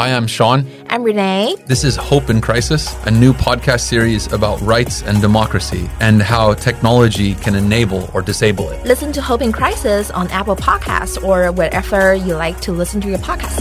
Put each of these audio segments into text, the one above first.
Hi, I'm Sean. I'm Renee. This is Hope in Crisis, a new podcast series about rights and democracy and how technology can enable or disable it. Listen to Hope in Crisis on Apple Podcasts or wherever you like to listen to your podcast.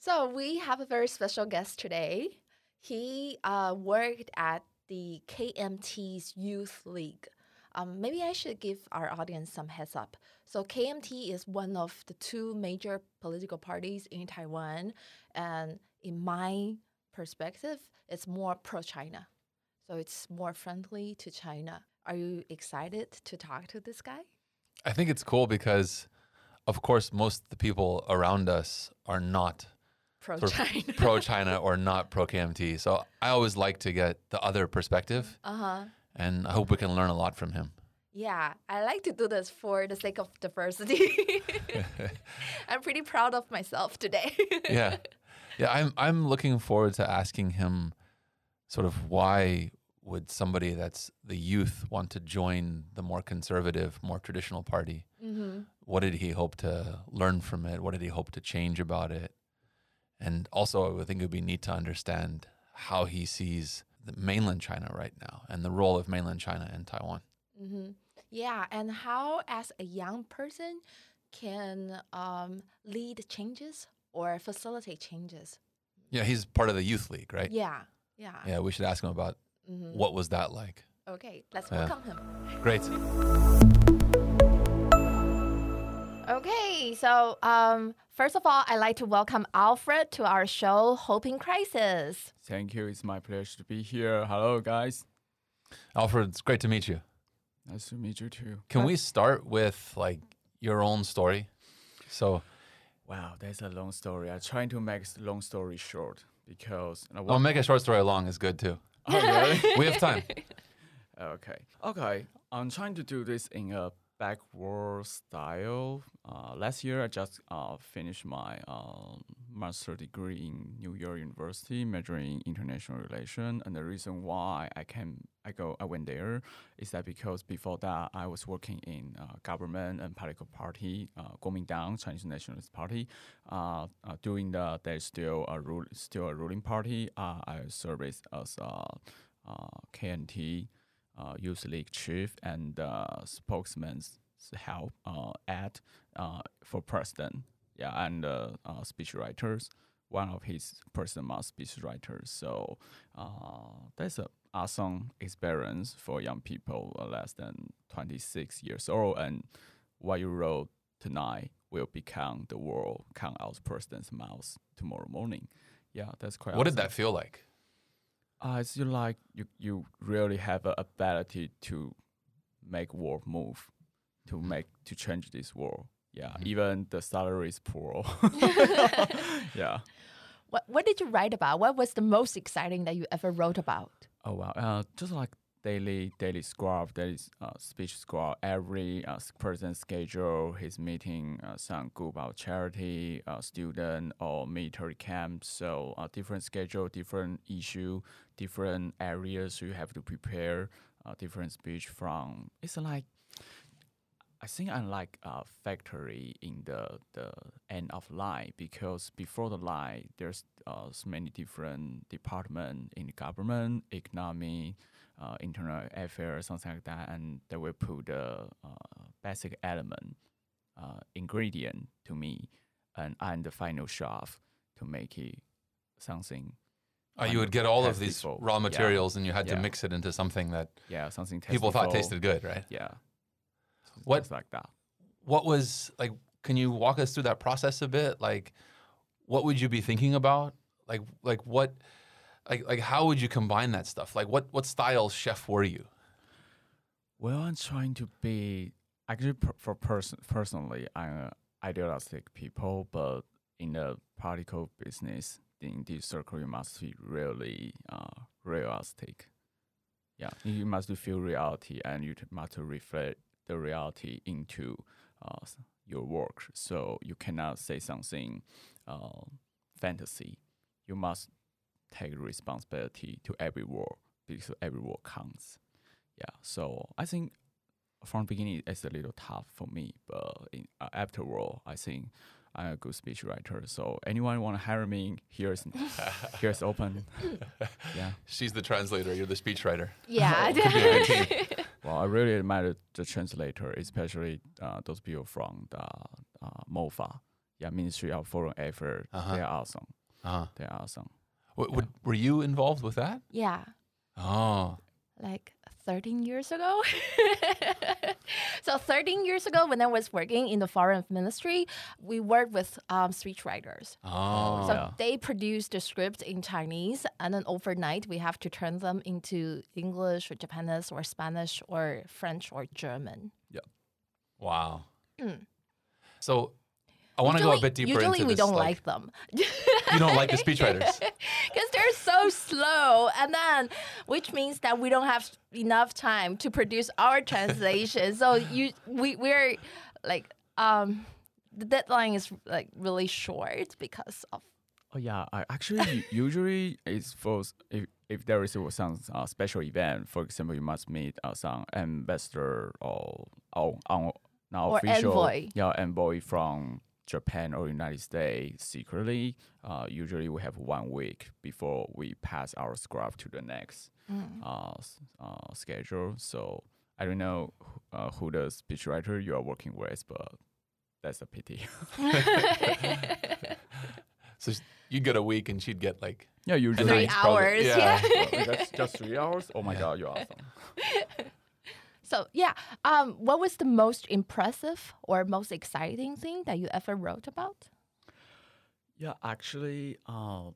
So, we have a very special guest today. He uh, worked at the KMT's Youth League. Um, maybe I should give our audience some heads up. So KMT is one of the two major political parties in Taiwan, and in my perspective, it's more pro-China. So it's more friendly to China. Are you excited to talk to this guy? I think it's cool because, of course, most of the people around us are not pro-China, pro-China or not pro-KMT. So I always like to get the other perspective, uh-huh. and I hope we can learn a lot from him. Yeah, I like to do this for the sake of diversity. I'm pretty proud of myself today. yeah. Yeah, I'm I'm looking forward to asking him sort of why would somebody that's the youth want to join the more conservative, more traditional party? Mm-hmm. What did he hope to learn from it? What did he hope to change about it? And also, I think it would be neat to understand how he sees the mainland China right now and the role of mainland China in Taiwan. Mm-hmm. Yeah, and how, as a young person, can um, lead changes or facilitate changes? Yeah, he's part of the youth league, right? Yeah, yeah. Yeah, we should ask him about mm-hmm. what was that like. Okay, let's welcome him. Great. Okay, so um, first of all, I'd like to welcome Alfred to our show, Hope in Crisis. Thank you. It's my pleasure to be here. Hello, guys. Alfred, it's great to meet you. Nice to meet you too. Can we start with like your own story? So, wow, that's a long story. I'm trying to make a long story short because. Uh, well, make a short story long is good too. Oh, really? we have time. Okay. Okay. I'm trying to do this in a backward style. Uh, last year, I just uh, finished my uh, master degree in New York University, majoring in international relation. And the reason why I came, I go, I went there, is that because before that I was working in uh, government and political party, uh, Kuomintang, Chinese Nationalist Party. Uh, uh, during the there's still a rule, still a ruling party. I served as uh, youth league chief and uh, spokesman's help uh, ad uh, for president. Yeah, and speech writers. One of his personal speech writers. So uh, that's an awesome experience for young people less than 26 years old. And what you wrote tonight will become the world come out president's mouth tomorrow morning. Yeah, that's quite. What awesome. did that feel like? Uh, it's like you you really have an ability to make world move, to make to change this world. Yeah, mm-hmm. even the salary is poor. yeah. What What did you write about? What was the most exciting that you ever wrote about? Oh wow! Uh, just like daily daily script, daily uh, speech script. Every uh, person schedule his meeting, uh, some group about charity, uh, student or military camp. So uh, different schedule, different issue, different areas you have to prepare. Uh, different speech from. It's like I think I'm like a factory in the the end of line because before the line there's uh, many different department in government, economy, uh, internal affairs, something like that, and they will put the uh, basic element uh, ingredient to me, and I'm the final chef to make it something. Uh, you would get all of these raw materials, yeah. and you had yeah. to mix it into something that yeah, something people thought tasted good, right? Yeah, what like that? What was like? Can you walk us through that process a bit? Like, what would you be thinking about? Like, like what? Like like how would you combine that stuff? Like what what style chef were you? Well, I'm trying to be actually for person personally, I'm idealistic people, but in the particle business, in this circle, you must be really uh, realistic. Yeah, you must feel reality, and you must reflect the reality into uh, your work. So you cannot say something uh, fantasy. You must take responsibility to every word because every word counts. Yeah, so I think from the beginning it's a little tough for me, but in, uh, afterward, I think I'm a good speechwriter. So anyone want to hire me? Here's here's open. Yeah. She's the translator. You're the speechwriter. Yeah. Could be a good team. Well, I really admire the translator, especially uh, those people from the uh, MOFA, yeah, Ministry of Foreign Affairs. Uh-huh. They are awesome. Uh-huh. They are awesome. W- would- were you involved with that? yeah. Oh, like 13 years ago. so 13 years ago, when I was working in the foreign ministry, we worked with um, speechwriters. oh, So Yeah. they produce the script in Chinese, and then overnight we have to turn them into English or Japanese or Spanish or French or German. Yeah. Wow. Mm. So I want to go a bit deeper Usually into we this. don't like, them you don't like the speechwriters. because they're so slow, and then which means that we don't have enough time to produce our translation. so you we we're like um the deadline is like really short because of Oh yeah, I actually usually it's for if if there is some uh, special event, for example, you must meet uh, some ambassador or or on now Or official envoy. yeah envoy from Japan or United States secretly. Uh, usually we have one week before we pass our script to the next Mm. uh, s- uh, schedule. So I don't know who- uh, who the speechwriter you are working with, but that's a pity. So you get a week, and she'd get like yeah, usually three it's probably- hours. yeah. yeah. That's just three hours. Oh my god, you're awesome. So yeah, um, what was the most impressive or most exciting thing that you ever wrote about? Yeah, actually, uh,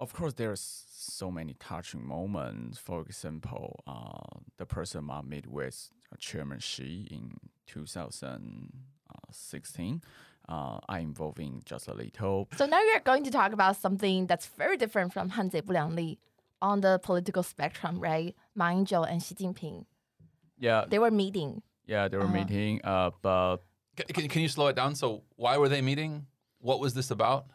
of course, there's so many touching moments. For example, uh, the person I met with uh, Chairman Xi in 2016. Uh, I involving just a little. So now you're going to talk about something that's very different from Han Li on the political spectrum, right? Ma Ying-jeou and Xi Jinping, Yeah, they were meeting. yeah, they were Uh-huh. meeting. Uh, but Can, can you slow it down? So why were they meeting? What was this about?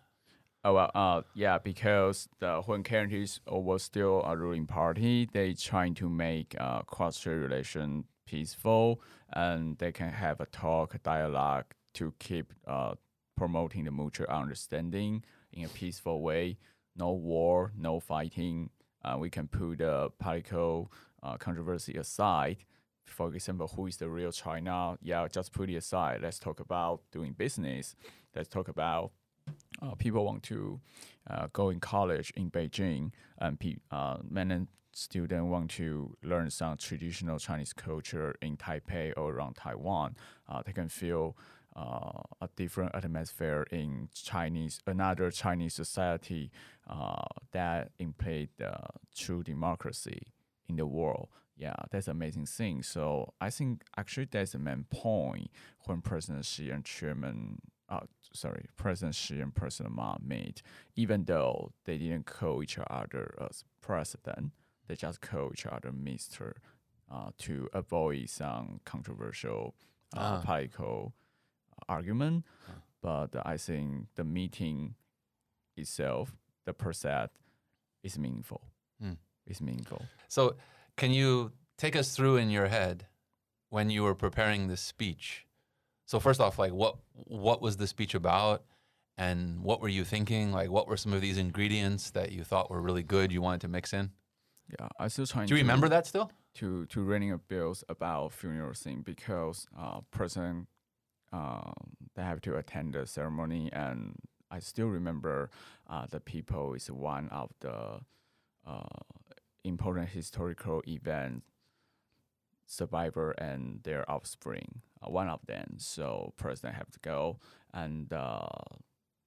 Oh well, uh, yeah, because the when Kennedys was still a ruling party, they trying to make uh, cross-strait relation peaceful, and they can have a talk, a dialogue to keep uh, promoting the mutual understanding in a peaceful way. No war, no fighting. Uh, we can put the political uh, controversy aside. For example, who is the real China? Yeah, just put it aside. Let's talk about doing business. Let's talk about uh, people want to uh, go in college in Beijing, and pe- uh, many students want to learn some traditional Chinese culture in Taipei or around Taiwan. Uh, they can feel uh, a different atmosphere in Chinese, another Chinese society uh, that implement the true democracy in the world. Yeah, that's an amazing thing. So I think actually that's the main point when President Xi and Chairman uh, sorry, President Xi and President Ma meet, even though they didn't call each other as president, they just call each other Mister uh, to avoid some controversial uh, Ah. political argument. Ah. But I think the meeting itself, the process, is meaningful. Hmm. It's meaningful. So can you take us through in your head when you were preparing this speech? So first off, like what what was the speech about? And what were you thinking? Like what were some of these ingredients that you thought were really good you wanted to mix in? Yeah, I still trying. Do you to- remember that still? to to running a bills about funeral thing because uh person um they have to attend the ceremony and I still remember uh the people is one of the uh important historical event survivor and their offspring uh, one of them. So president have to go. And uh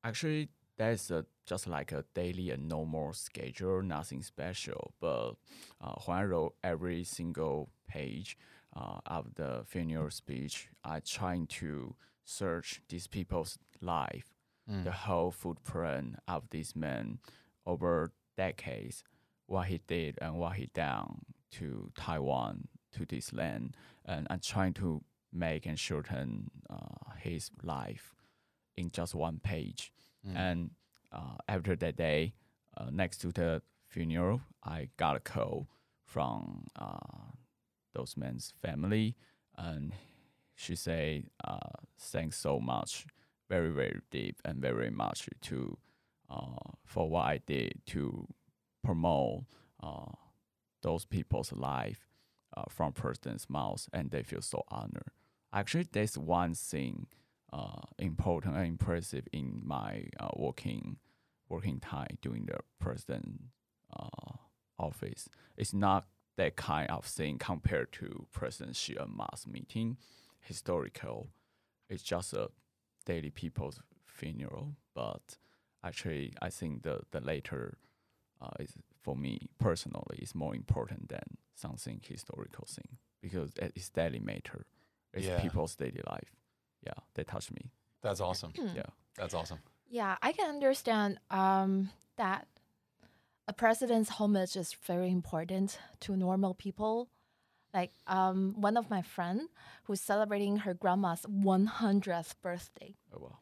actually that's a, just like a daily and normal schedule nothing special. But uh, when I wrote every single page uh, of the funeral speech, I trying to search these people's life, Mm. the whole footprint of this man over decades, what he did and what he done to Taiwan, to this land, and I'm trying to make and shorten uh, his life in just one page. Mm. And uh, after that day, uh, next to the funeral, I got a call from uh, those men's family, and she said, uh, "Thanks so much, very very deep and very much to uh, for what I did to promote uh, those people's life uh, from president's mouth, and they feel so honored. Actually, there's one thing uh, important and impressive in my uh, working working time during the president uh, office. It's not that kind of thing compared to President Xi and Ma's meeting, historical. It's just a daily people's funeral. But actually, I think the the later uh, is for me personally is more important than something historical thing because it's daily matter. It's Yeah. people's daily life. Yeah, they touch me. That's awesome. Yeah. That's awesome. Yeah, I can understand um, that a president's homage is very important to normal people. Like um, one of my friend who's celebrating her grandma's 100th birthday. Oh wow.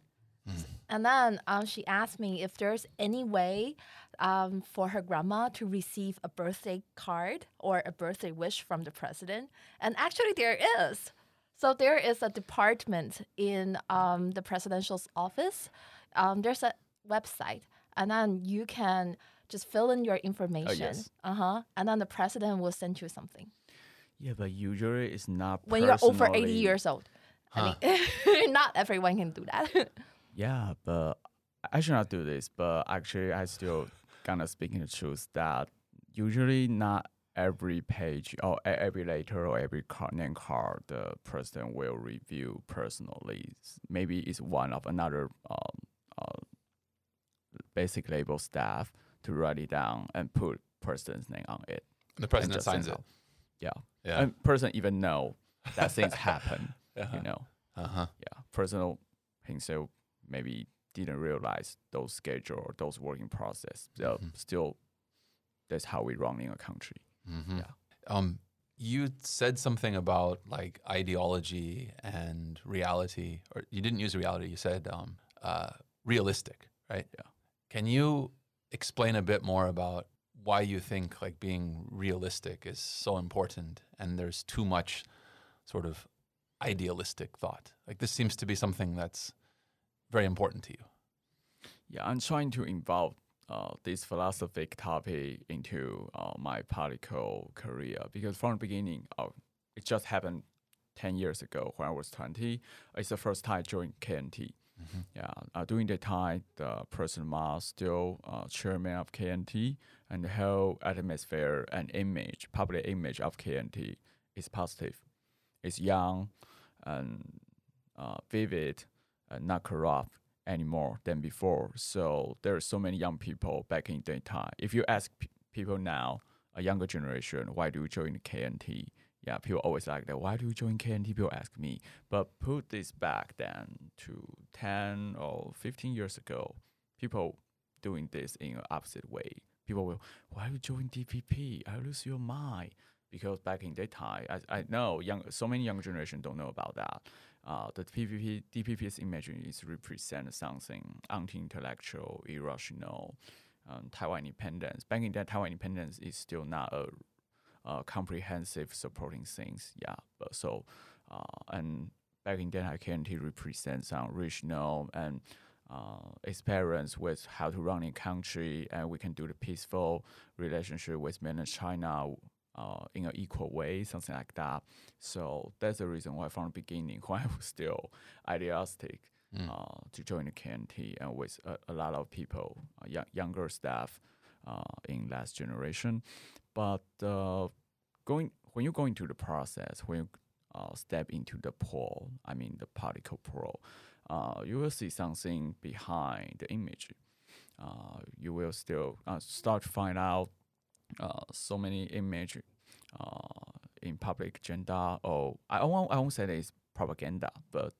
And then um, she asked me if there's any way um, for her grandma to receive a birthday card or a birthday wish from the president. And actually, there is. So there is a department in um, the presidential's office. Um, there's a website, and then you can just fill in your information. yes. Uh huh. And then the president will send you something Yeah, but usually it's not when you're over 80 years old. Huh. I mean, not everyone can do that. Yeah, but I should not do this. But actually, I still gonna speaking the truth that usually not every page or every letter or every card, name card the president will review personally. Maybe it's one of another um, uh, basic label staff to write it down and put president's name on it. The and president just signs it. out. Yeah, Yeah. and person even know that things happen. uh-huh. You know Uh-huh. yeah, personal himself maybe didn't realize those schedule or those working process. So Mhm. still, that's how we run in a country. Mhm. Yeah. Um, you said something about like ideology and reality, or you didn't use reality. You said um, uh, realistic, right? Yeah. Can you explain a bit more about why you think like being realistic is so important, and there's too much sort of idealistic thought? Like this seems to be something that's very important to you. Yeah, I'm trying to involve uh, this philosophic topic into uh, my political career because from the beginning, uh, it just happened 10 years ago when I was 20. It's the first time I joined KMT. Yeah, uh, during that time, the President Ma still uh, chairman of KMT, and the whole atmosphere and image, public image of KMT is positive. It's young and uh, vivid, and not corrupt anymore than before. So there are so many young people back in that time. If you ask p- people now, a younger generation, why do you join the KMT? Yeah, people always like that. Why do you join KMT? People ask me. But put this back then to 10 or 15 years ago, people doing this in an opposite way. People will, why do you join DPP? I lose your mind. Because back in that time, I, I know young, so many young generation don't know about that. Uh, the PPP, DPP's image is represent something anti-intellectual, irrational, um, Taiwan independence. Back in that, Taiwan independence is still not a, a comprehensive supporting things. Yeah, but so uh, and back in then, KMT represents some regional and uh, experience with how to run a country, and we can do the peaceful relationship with mainland China uh, in an equal way, something like that. So that's the reason why, from the beginning, when I was still idealistic, Mm. uh, to join the KMT and with a, a lot of people, uh, young, younger staff uh, in last generation. But uh, going when you go into the process, when you uh, step into the pool, I mean the particle pool, uh, you will see something behind the image. Uh, you will still uh, start to find out uh, so many image uh, in public agenda, or I won't, I won't say that it's propaganda, but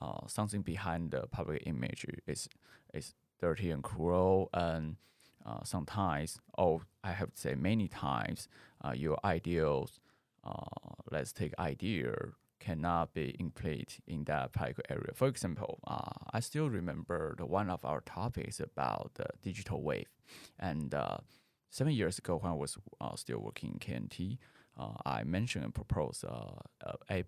uh, something behind the public image is is dirty and cruel, and uh, sometimes, or I have to say many times, uh, your ideals, uh, let's take idea, cannot be implemented in that particular area. For example, uh, I still remember the one of our topics about the digital wave, and seven years ago when I was uh, still working in KMT, uh, I mentioned and proposed uh, a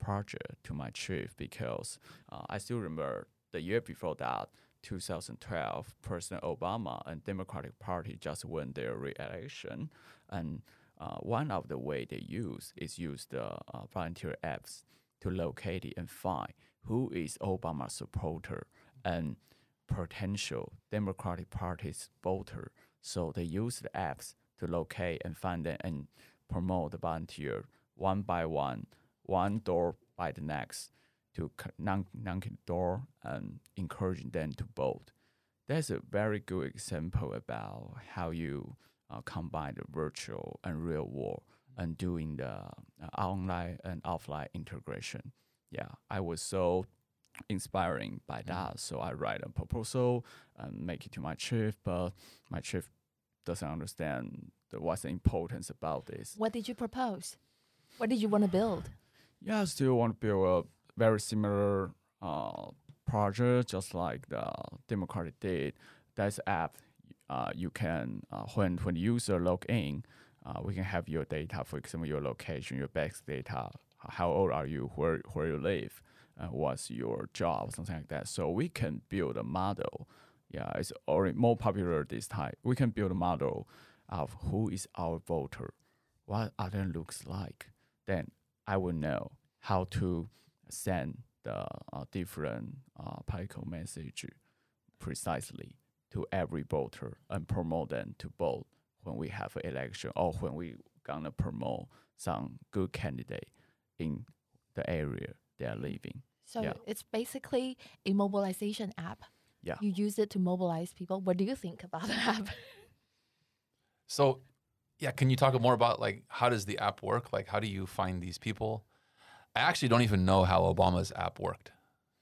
project to my chief because uh, I still remember the year before that, 2012, President Obama and Democratic Party just won their re-election, and uh, one of the way they use is use the uh, volunteer apps to locate and find who is Obama supporter and potential Democratic Party's voter. So they use the apps to locate and find them and promote the volunteer one by one, one door by the next to knock, knock the door and encouraging them to vote. That's a very good example about how you uh, combine the virtual and real world and doing the uh, online and offline integration. Yeah, I was so inspiring by that. So I write a proposal and make it to my chief, but my chief doesn't understand the, what's the importance about this. What did you propose? What did you want to build? Yeah, I still want to build a very similar uh, project, just like the Democratic did. That's app. Uh, you can uh, when when the user log in, uh, we can have your data, for example, your location, your bank data, how old are you, where where you live, what's your job, something like that. So we can build a model. Yeah, it's already more popular this time. We can build a model of who is our voter, what other looks like. Then I will know how to send the uh, different uh, political message precisely to every voter and promote them to vote when we have an election or when we gonna promote some good candidate in the area they are living. So Yeah. it's basically a mobilization app. Yeah. You use it to mobilize people. What do you think about the app? So, yeah, can you talk more about like how does the app work? Like, how do you find these people? I actually don't even know how Obama's app worked.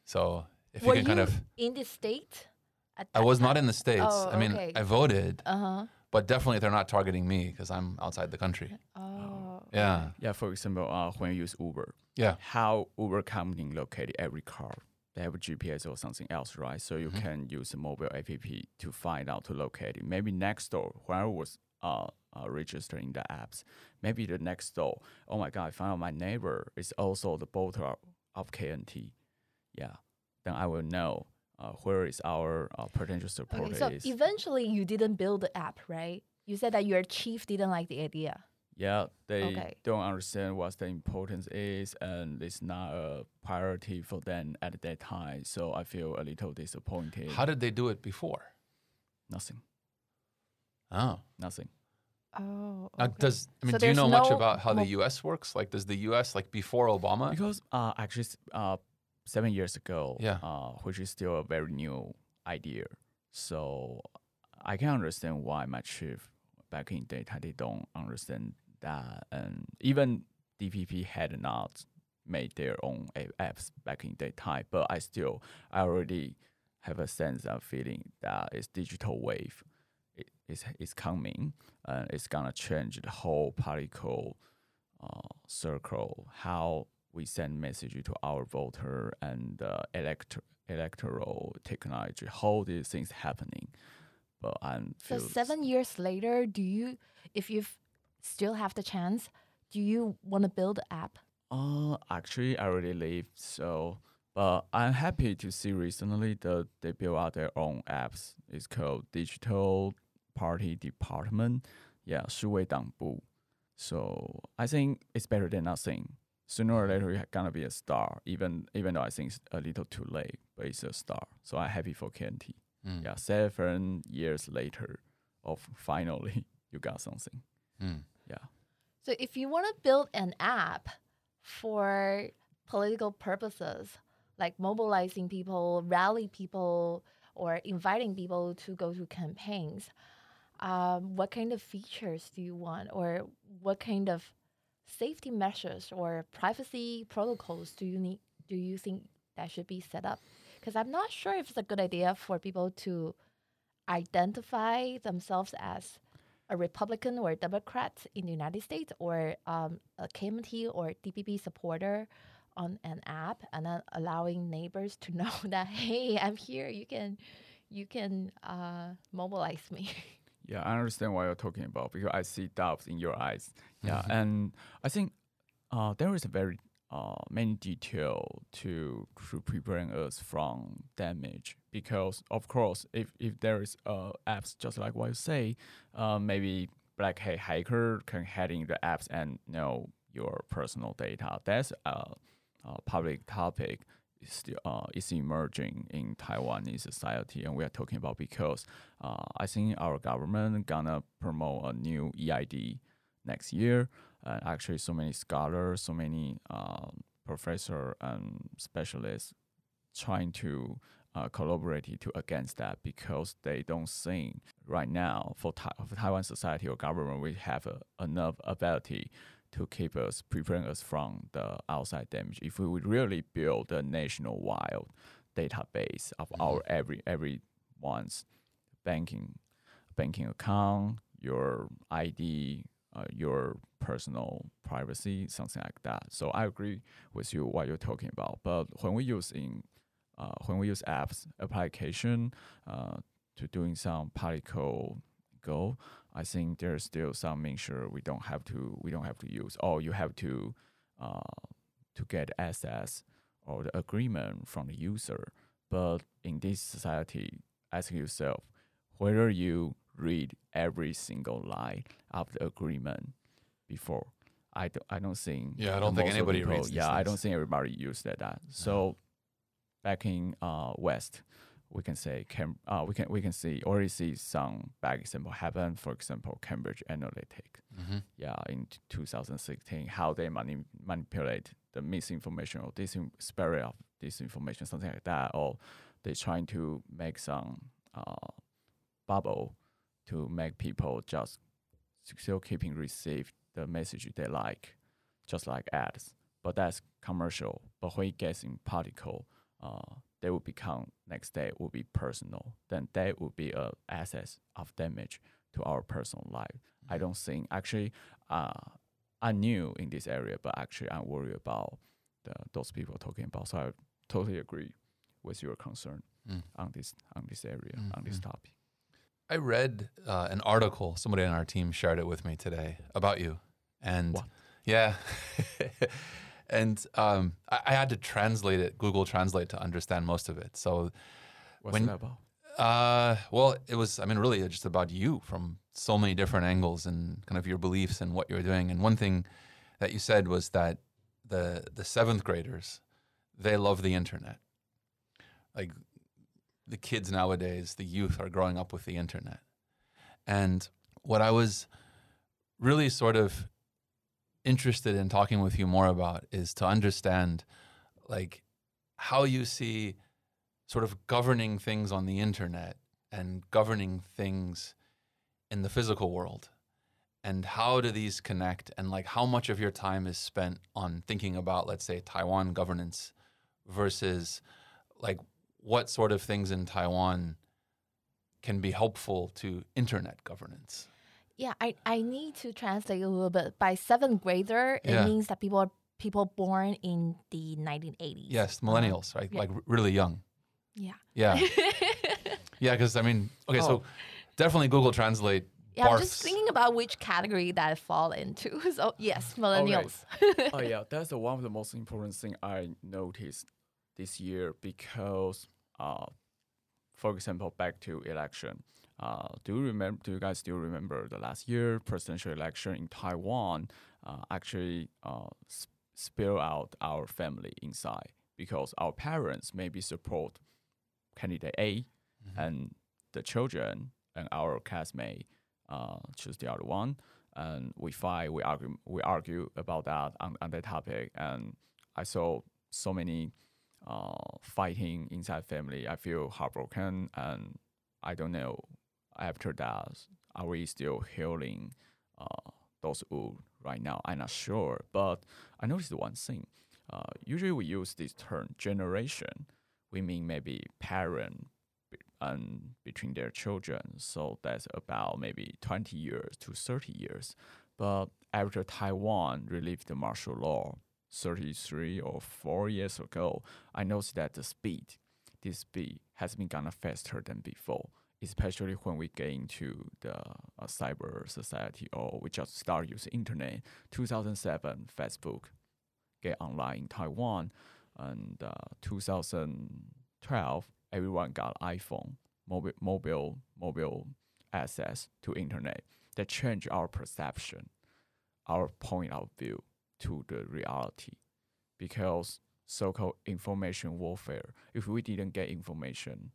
So, if Were you can kind of, in the state? At I that was not in the states. Oh, I mean, okay. I voted, Uh huh. but definitely they're not targeting me because I'm outside the country. Oh. Yeah, Yeah, for example, uh, when you use Uber, yeah, how Uber company locate every car. They have a GPS or something else, right? So you Mhm. can use a mobile app to find out to locate it. Maybe next door, when I was uh, uh, registering the apps, maybe the next door, oh my God, I found out my neighbor is also the voter of- of KMT. Yeah, then I will know uh, where is our uh, potential supporter Okay, so is. eventually you didn't build the app, right? You said that your chief didn't like the idea. Yeah, they Okay. don't understand what the importance is, and it's not a priority for them at that time. So I feel a little disappointed. How did they do it before? Nothing. Oh, Nothing. Oh. now does I mean, So do you there's know much about how the U.S. works? Like, does the U.S. like before Obama? Because uh, actually, uh, seven years ago, Yeah. uh, which is still a very new idea. So I can understand why my chief back in data they don't understand that, and even DPP had not made their own apps back in that time. But I still, I already have a sense of feeling that it's digital wave. It is is coming, and it's gonna change the whole political uh, circle, how we send message to our voter and uh, elect- electoral technology, how these things happening. But I'm So seven years later, do you, if you still have the chance, do you want to build an app? Uh, actually, I already leave. So, but I'm happy to see recently that they build out their own apps. It's called Digital Party Department. Yeah, 数位党部. So I think it's better than nothing. Sooner or later, you're gonna be a star. Even even though I think it's a little too late, but it's a star. So I'm happy for KNT. Mm, Yeah, seven years later, of finally you got something. mm. Yeah. So if you want to build an app for political purposes, like mobilizing people, rally people, or inviting people to go to campaigns, um, what kind of features do you want, or what kind of safety measures or privacy protocols do you need? Do you think that should be set up? Because I'm not sure if it's a good idea for people to identify themselves as a Republican or a Democrat in the United States or um, a KMT or DPP supporter on an app and then allowing neighbors to know that hey I'm here you can you can uh, mobilize me Yeah, I understand what you're talking about because I see doubts in your eyes. Yeah, Mhm. and I think uh, there is a very uh, uh, many detail to to prevent us from damage. Because of course, if if there is uh, apps just like what you say, uh, maybe black hat hacker can hack in the apps and know your personal data. That's a, a public topic. Is uh, is emerging in Taiwanese society, and we are talking about because uh, I think our government gonna promote a new EID next year. Uh, actually, so many scholars, so many uh, professor and specialists trying to uh, collaborate to against that because they don't think right now for, Ta- for Taiwan society or government we have a, enough ability to keep us prevent us from the outside damage. If we would really build a national nationwide database of Mhm. our every everyone's banking banking account, your ID, uh, your personal privacy, something like that. So I agree with you what you're talking about. But when we use in uh, when we use apps application uh, to doing some particle go, I think there's still some make sure we don't have to we don't have to use. Oh, you have to uh, to get access or the agreement from the user. But in this society, ask yourself whether you read every single line of the agreement before. I don't, I don't think Yeah, I don't think anybody people- reads Yeah, I don't think everybody used that. that. So back in uh, West, we can say Cam- uh, we can we can see already see some bad example happen. For example, Cambridge Analytic Mm-hmm. yeah, in t- 2016, how they mani- manipulate the misinformation or disin- spread of disinformation, something like that, or they trying to make some uh, bubble to make people just still keeping receive the message they like, just like ads. But that's commercial. But when it gets in particle, uh, they will become next day will be personal. Then that will be a access of damage to our personal life. I don't think actually uh, I'm new in this area, but actually I'm worried about the, those people talking about. So I totally agree with your concern Mm. on this on this area on this Mhm. topic. I read uh, an article. Somebody on our team shared it with me today about you, and What? yeah, and um, I, I had to translate it, Google Translate, to understand most of it. So, What's When- it about? uh, well, it was. I mean, really, just about you from so many different angles and kind of your beliefs and what you're doing. And one thing that you said was that the the seventh graders, they love the internet. Like the kids nowadays, the youth are growing up with the internet. And what I was really sort of interested in talking with you more about is to understand like how you see sort of governing things on the internet and governing things in the physical world and how do these connect and like how much of your time is spent on thinking about let's say Taiwan governance versus like what sort of things in Taiwan can be helpful to internet governance. Yeah, I, I need to translate a little bit. By seventh grader, Yeah. it means that people are people born in the 1980s. Yes, millennials, uh-huh. right? yeah. Like really young. yeah. Yeah. yeah, because I mean, okay, so Oh. definitely Google Translate yeah, I'm just thinking about which category that I fall into. So yes, millennials. oh yeah, that's the one of the most important thing I noticed this year because, for example, back to election. Uh, do you remember? Do you guys still remember the last year presidential election in Taiwan? Uh, actually, uh, s- spill out our family inside because our parents maybe support candidate A, Mhm. and the children and our classmate uh, choose the other one and we fight we argue we argue about that on, on that topic and i saw so many uh, fighting inside family i feel heartbroken and i don't know after that are we still healing uh, those wounds right now i'm not sure but i noticed one thing uh, usually we use this term generation we mean maybe parent and between their children. So that's about maybe 20 years to 30 years. But after Taiwan relieved the martial law 33 or 4 years ago, I noticed that the speed, this speed has been gonna faster than before, especially when we get into the uh, cyber society or we just start using internet. 2007, Facebook get online in Taiwan. And uh, 2012, everyone got iPhone, mobile, mobile, mobile access to internet. That changed our perception, our point of view to the reality, because so-called information warfare. If we didn't get information,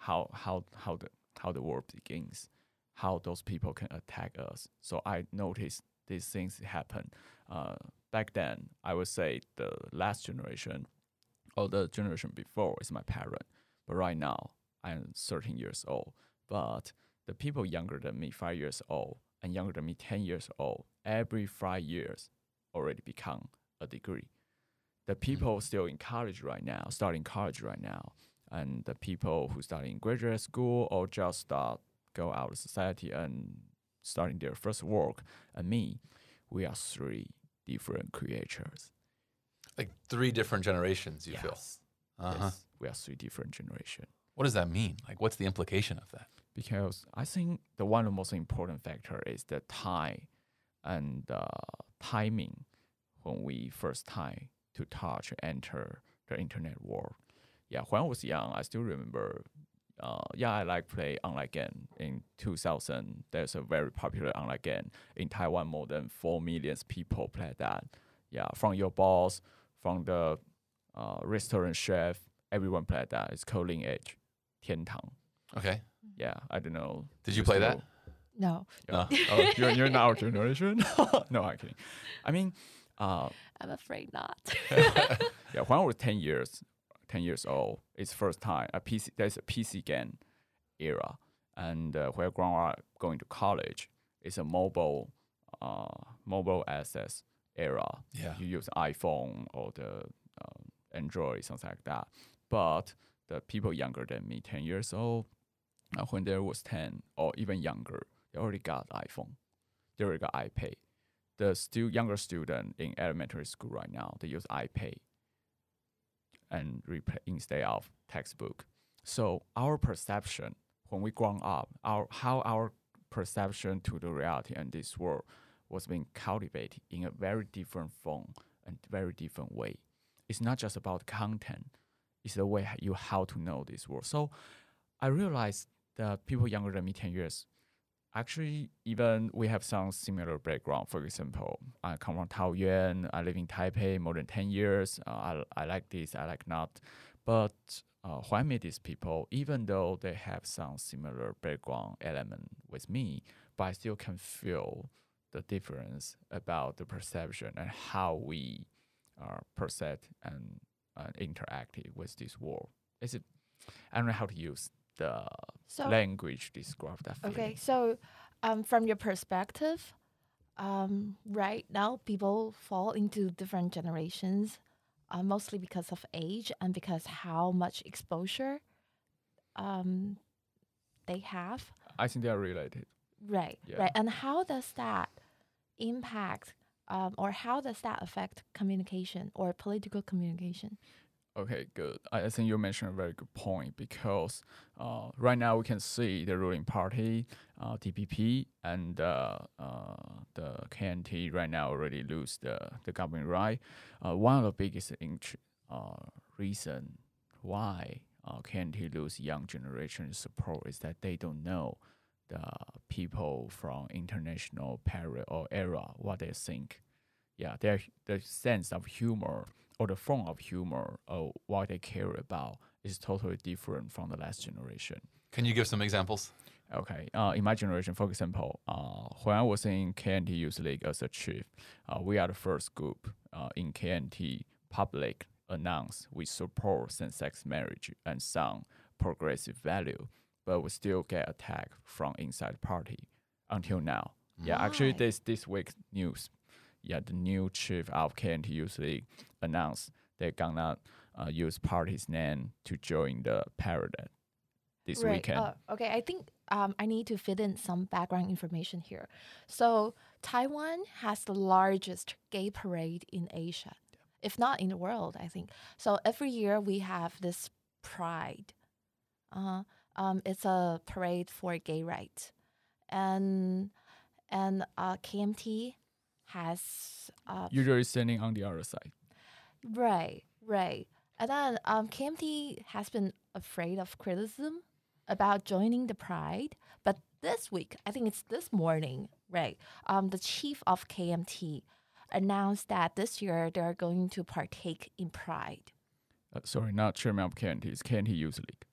how how how the how the war begins, how those people can attack us. So I noticed these things happen. Uh, back then, I would say the last generation or the generation before is my parent. But right now, I'm 13 years old. But the people younger than me, five years old, and younger than me, 10 years old, every five years already become a degree. The people still in college right now, starting college right now, and the people who start in graduate school or just start go out of society and starting their first work, and me, we are three different creatures. Like three different generations, you feel. Yes. Uh-huh. Yes, we are three different generations. What does that mean? Like, what's the implication of that? Because I think the one of the most important factor is the time and uh, timing when we first time to touch enter the internet world. Yeah, when I was young, I still remember. Uh, yeah, I like play online game. In 2000, there's a very popular online game in Taiwan. More than four million people play that. Yeah, from your boss, from the uh, restaurant chef, everyone play that. It's called Lineage, 天堂. Okay. Yeah, I don't know. Did you play that? Still- No, Yeah. oh, you're, you're not our generation? no, I'm kidding. I mean, uh, I'm afraid not. yeah, when I was 10 years, 10 years old, it's first time a PC, there's a PC game era. And uh, when I grown up going to college, it's a mobile, uh, mobile access era. Yeah. You use iPhone or the um, Android, something like that. But the people younger than me, 10 years old, uh, when they was 10 or even younger, they already got iPhone. They already got iPad. The still younger student in elementary school right now, they use iPad and replay instead of textbook. So our perception when we grown up, our how our perception to the reality and this world was being cultivated in a very different form and very different way. It's not just about content; it's the way you how to know this world. So I realized that people younger than me, ten years, actually even we have some similar background. For example, I come from Taoyuan. I live in Taipei more than ten years. Uh, I I like this. I like not. But uh, these people, even though they have some similar background element with me, but I still can feel the difference about the perception and how we are perceived and uh, with this world. Is it? I don't know how to use the So language describe that. okay, so um, from your perspective, um, right now people fall into different generations, uh, mostly because of age and because how much exposure um, they have. I think they are related. Right, Yeah. right. And how does that impact um, or how does that affect communication or political communication? Okay, good. I I think you mentioned a very good point because uh, right now we can see the ruling party, uh, DPP, and uh, uh, the KMT right now already lose the, the government right. Uh, one of the biggest uh, reason why uh, KMT lose young generation support is that they don't know the people from international period or era what they think. Yeah, their the sense of humor or the form of humor or what they care about is totally different from the last generation. Can you give some examples? Okay, uh, in my generation, for example, uh, when I was in KMT Youth League as a chief, uh, we are the first group uh, in KMT public announce we support same-sex marriage and some progressive value, but we still get attacked from inside the party until now. Yeah, actually, this this week's news, yeah, the new chief of KMT Youth League announced they're gonna uh, use party's name to join the parade this right. weekend. uh, okay, I think um, I need to fit in some background information here. So Taiwan has the largest gay parade in Asia, if not in the world. I think so. Every year we have this Pride. Uh, um, it's a parade for gay rights, and and uh, KMT has uh, usually standing on the other side. Right, right. And then um, KMT has been afraid of criticism about joining the Pride, but this week, I think it's this morning, right? Um, the chief of KMT announced that this year they're going to partake in Pride. Uh, sorry, not chairman of KMT, it's KMT Youth League.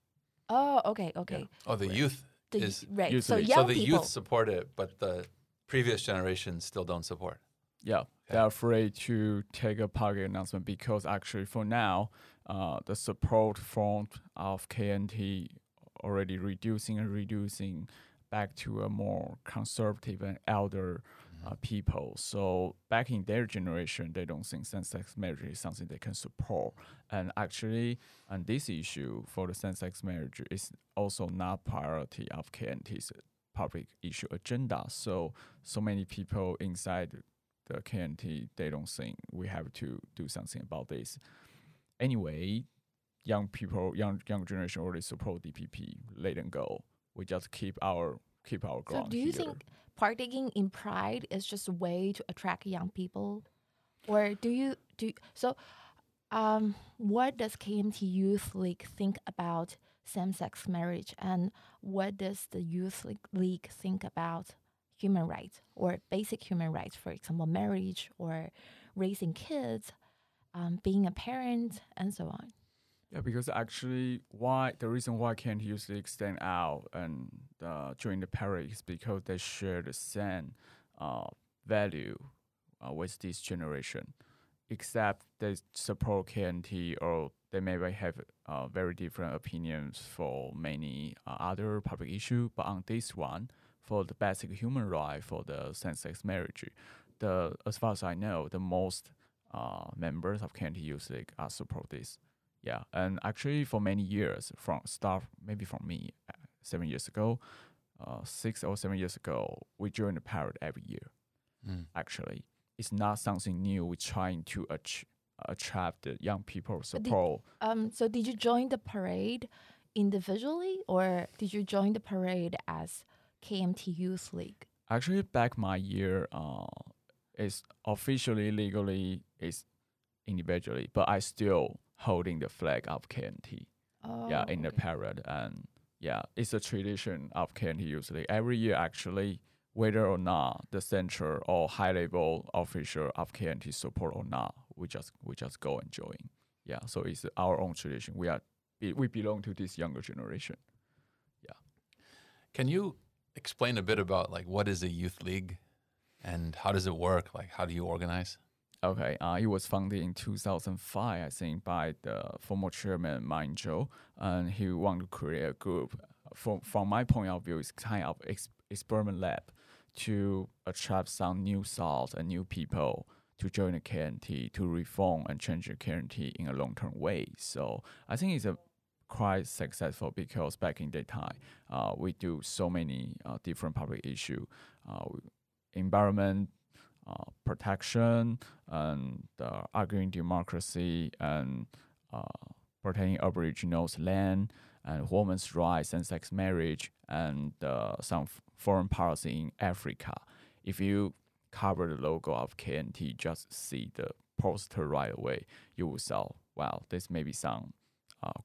Oh, okay, okay. Oh, the youth The, is right. youth So league. young so the people. youth support it, but the previous generation still don't support. Yeah, they're afraid to take a public announcement because actually for now, uh, the support front of KMT already reducing and reducing back to a more conservative and elder uh, people. So back in their generation, they don't think same-sex marriage is something they can support. And actually, on this issue for the same-sex marriage is also not priority of KMT's public issue agenda. So so many people inside the KMT they don't think we have to do something about this. Anyway, young people, young young generation already support DPP. Let them go. We just keep our keep our ground. So do you here. think partaking in Pride is just a way to attract young people, or do you do so? Um, what does KMT Youth League think about same-sex marriage, and what does the Youth League think about human rights or basic human rights, for example, marriage or raising kids, um, being a parent, and so on? Yeah, because actually, why the reason why KMT Youth League out and uh, join the parade is because they share the same uh, value uh, with this generation, except they support KMT or they maybe have uh, very different opinions for many uh, other public issue. But on this one, for the basic human right for the same-sex marriage, the as far as I know, the most uh, members of KMT Youth League are support this. Yeah, and actually for many years, from start maybe from me uh, seven years ago, uh, six or seven years ago, we joined the parade every year. Mm. Actually, it's not something new. We're trying to ach- attract the young people did- support. Um, so did you join the parade individually, or did you join the parade as KMT Youth League? Actually, back my year, uh, is officially legally is individually, but I still holding the flag of KMT. Oh, yeah, in the parade. And yeah, it's a tradition of KMT usually. Every year, actually, whether or not the central or high level official of KMT support or not, we just we just go and join. Yeah, so it's our own tradition. We are we belong to this younger generation. Yeah. Can you explain a bit about like what is a youth league and how does it work? Like how do you organize? Okay, uh, it was founded in 2005, I think, by the former chairman Ma Ying-jeou, and he wanted to create a group. From from my point of view, it's kind of ex- experiment lab to attract some new thoughts and new people to join the KMT to reform and change the KMT in a long term way. So I think it's a quite successful because back in that time, uh, we do so many uh, different public issue, uh, environment uh, protection and uh, arguing democracy and protecting Aboriginals' land and women's rights and sex marriage and some foreign policy in Africa. If you cover the logo of KMT, just see the poster right away, you will say, wow, this may be some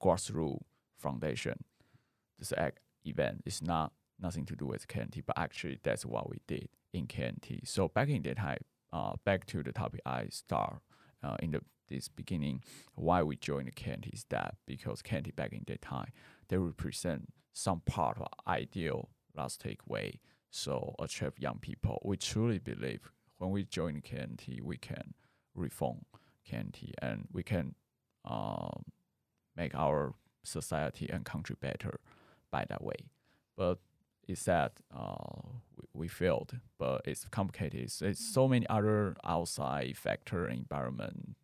grassroots foundation. This event is not nothing to do with KMT, but actually that's what we did in KMT. So back in that time, uh, back to the topic I start uh, in the this beginning, why we joined the KMT is that because KMT back in that time, they represent some part of ideal last take way. So attract young people. We truly believe when we join KMT, we can reform KMT and we can um, make our society and country better by that way. But it's sad uh, we, we failed, but it's complicated. It's, it's so many other outside factor environment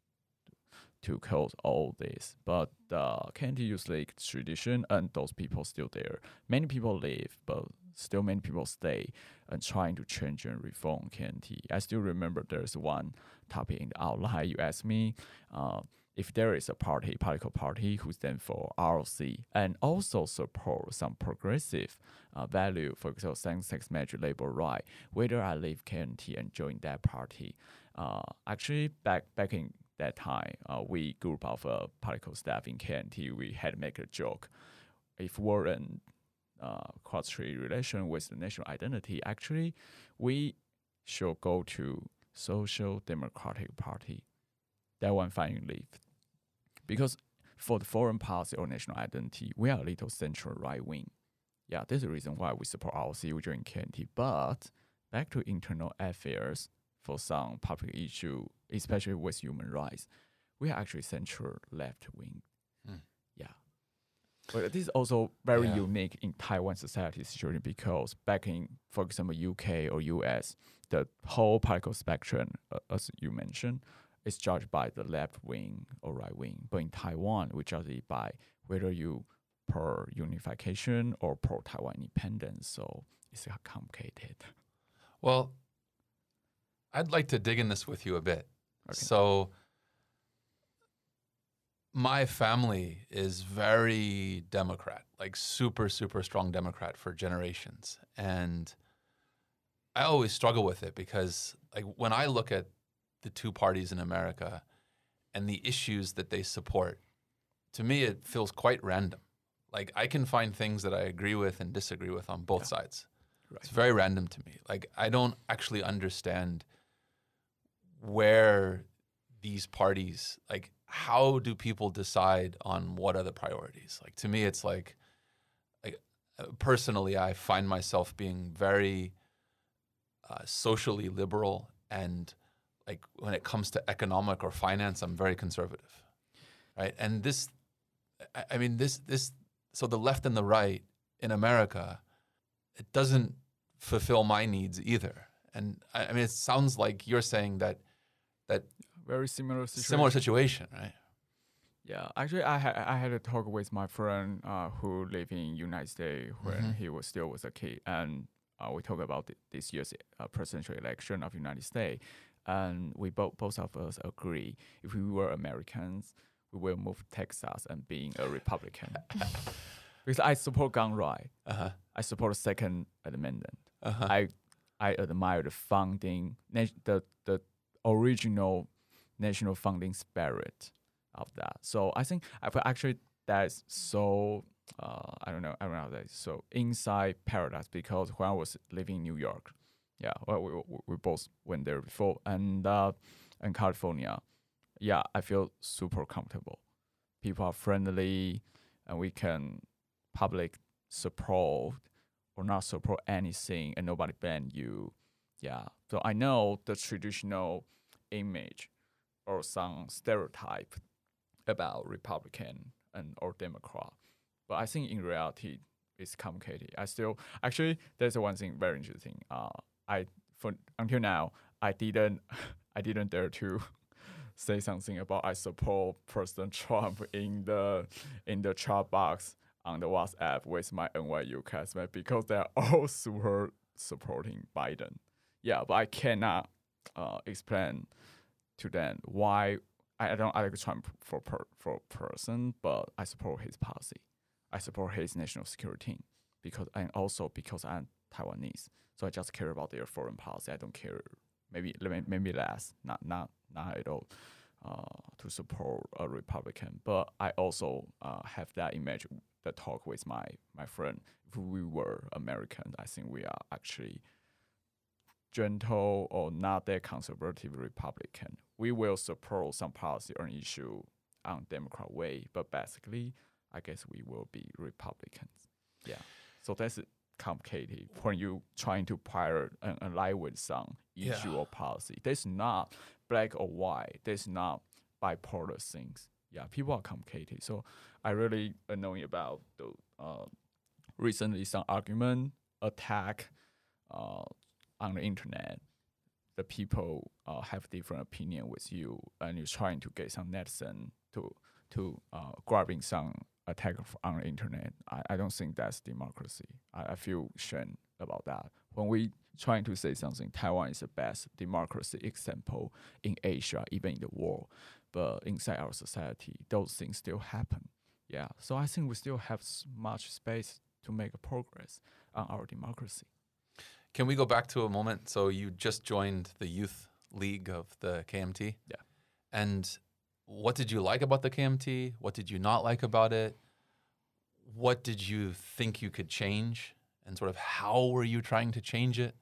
to cause all this. But uh, Candy Youth League tradition and those people still there. Many people leave, but still many people stay and trying to change and reform KMT. I still remember there's one topic in the outline you asked me. Uh, if there is a party, political party who stand for ROC and also support some progressive uh, value, for example, same-sex marriage, labor right, whether I leave KMT and join that party. Uh, actually, back back in that time, uh, we group of uh, political staff in KMT, we had make a joke. If Warren uh, cross-strait relation with the national identity, actually, we should go to Social Democratic Party. That one finally leave. Because for the foreign policy or national identity, we are a little central right wing. Yeah, that's the reason why we support our ROCU during KMT. But back to internal affairs for some public issue, especially with human rights, we are actually central left wing. But this is also very Yeah. unique in Taiwan society situation because back in, for example, UK or US, the whole political spectrum, uh, as you mentioned, is judged by the left wing or right wing. But in Taiwan, we judge it by whether you pro unification or pro Taiwan independence. So it's complicated. Well, I'd like to dig in this with you a bit. Okay. So, my family is very Democrat, like super, super strong Democrat for generations. And I always struggle with it because, like, when I look at the two parties in America and the issues that they support, to me, it feels quite random. Like, I can find things that I agree with and disagree with on both Yeah. sides. Right. It's very random to me. Like I don't actually understand where these parties like how do people decide on what are the priorities? Like to me it's like like uh, personally I find myself being very uh, socially liberal and like when it comes to economic or finance I'm very conservative. Right? And this I, mean this this so the left and the right in America it doesn't fulfill my needs either. And I, I mean, it sounds like you're saying that that Very similar situation. similar situation, right? Yeah, actually, I had I had a talk with my friend uh, who live in United States when Mhm. he was still was a kid, and uh, we talked about th- this year's uh, presidential election of United States, and we both both of us agree if we were Americans, we will move Texas and being a Republican, because I support gun right, Uh huh. I support the Second Amendment. Uh huh. I I admire the founding the the original national founding spirit of that. So I think actually that's so uh, I don't know I don't know that so inside paradise because when I was living in New York, yeah, well we we, both went there before and uh, in California, yeah, I feel super comfortable. People are friendly, and we can public support or not support anything and nobody ban you. Yeah. So I know the traditional image or some stereotype about Republican and or Democrat. But I think in reality it's complicated. I still actually there's one thing very interesting. Uh I for until now I didn't I didn't dare to say something about I support President Trump in the in the chat box on the WhatsApp with my NYU classmate because they're all super supporting Biden. Yeah, but I cannot uh, explain to them why I, don't I like Trump for per, for person, but I support his policy. I support his national security because and also because I'm Taiwanese, so I just care about their foreign policy. I don't care maybe maybe less, not not not at all. Uh, to support a Republican, but I also uh, have that image the talk with my my friend. If we were American, I think we are actually gentle or not that conservative Republican. We will support some policy or issue on Democrat way, but basically, I guess we will be Republicans. Yeah. So that's complicated when you trying to pair and align with some issue Yeah. or policy. There's not black or white. There's not bipolar things. Yeah, people are complicated. So I really annoying about the uh, recently some argument attack uh, on the internet. The people uh, have different opinion with you, and you're trying to get some netizen to to uh, grabbing some attack on the internet. I, I don't think that's democracy. I, I feel shame about that. When we trying to say something, Taiwan is the best democracy example in Asia, even in the world. But inside our society, those things still happen. Yeah. So I think we still have much space to make progress on our democracy. Can we go back to a moment? So you just joined the youth league of the KMT. Yeah. And what did you like about the KMT? What did you not like about it? What did you think you could change? And sort of how were you trying to change it?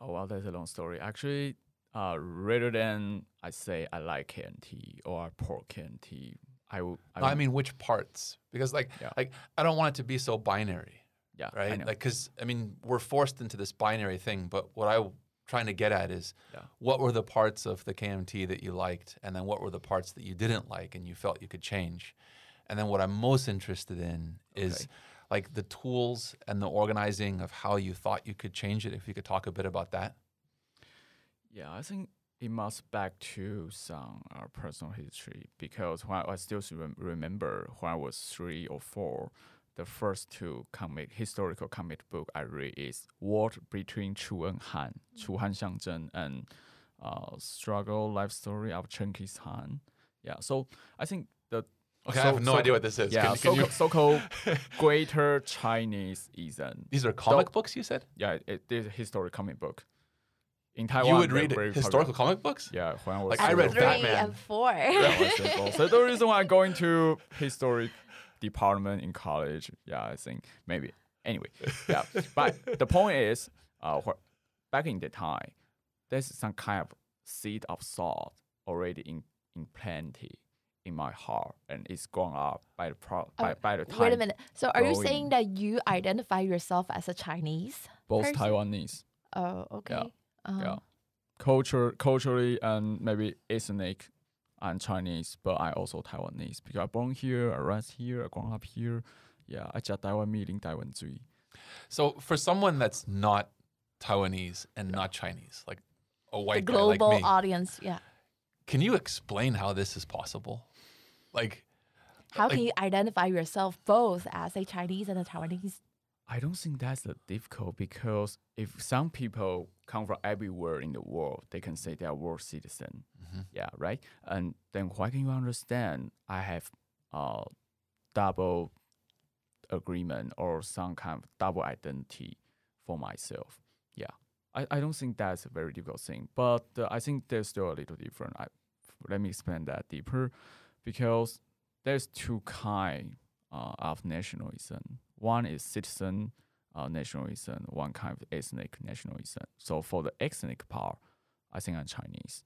Oh well, that's a long story. Actually, uh, rather than I say I like KMT or I pour KMT, I w- I, No, I mean, which parts? Because like, Yeah. like I don't want it to be so binary, yeah, I right? know. Like, because I mean, we're forced into this binary thing. But what I'm trying to get at is, Yeah. what were the parts of the KMT that you liked, and then what were the parts that you didn't like and you felt you could change, and then what I'm most interested in is. Okay. Like the tools and the organizing of how you thought you could change it. If you could talk a bit about that. Yeah, I think it must back to some uh, personal history because when I, I still rem- remember when I was three or four, the first two comic historical comic book I read is War Between Chu and Han, Chu Han Xiangzheng, and uh, Struggle Life Story of Chengiz Han. Yeah, so I think the Okay, I have no so- idea what this is. Yeah, Can- can you- so, called Greater Chinese Ism. These are comic So- books, you said? Yeah, it is a historic comic book. In Taiwan, you would read very popular. historical comic books? Yeah, when I was Like, I read three Batman. and four. that was simple. So the reason why I'm going to historic department in college, yeah, I think maybe. Anyway, yeah. but the point is, uh, back in the time, there's some kind of seed of thought already in implanted in my heart, and it's grown up by the pro- by, Oh, by the time. Wait a minute. So are you saying that you identify yourself as a Chinese? Both person? Taiwanese, Oh, okay. Uh-huh. yeah, culture, culturally, and maybe ethnic. I'm Chinese, but I also Taiwanese because I born here, I raised here, I grown up here. Yeah, I just Taiwan meeting Taiwan Zui. So for someone that's not Taiwanese and not Chinese, like a The white guy like global me, audience, yeah. can you explain how this is possible? Like, How like- can you identify yourself both as a Chinese and a Taiwanese? I don't think that's difficult because if some people come from everywhere in the world, they can say they are world citizen. Mhm. Yeah, right. And then why can you understand I have uh double agreement or some kind of double identity for myself? Yeah, I, I don't think that's a very difficult thing, but uh, I think there's still a little different. I, let me explain that deeper, because there's two kind uh, of nationalism. One is citizen uh, nationalism, one kind of ethnic nationalism. So for the ethnic part, I think I'm Chinese.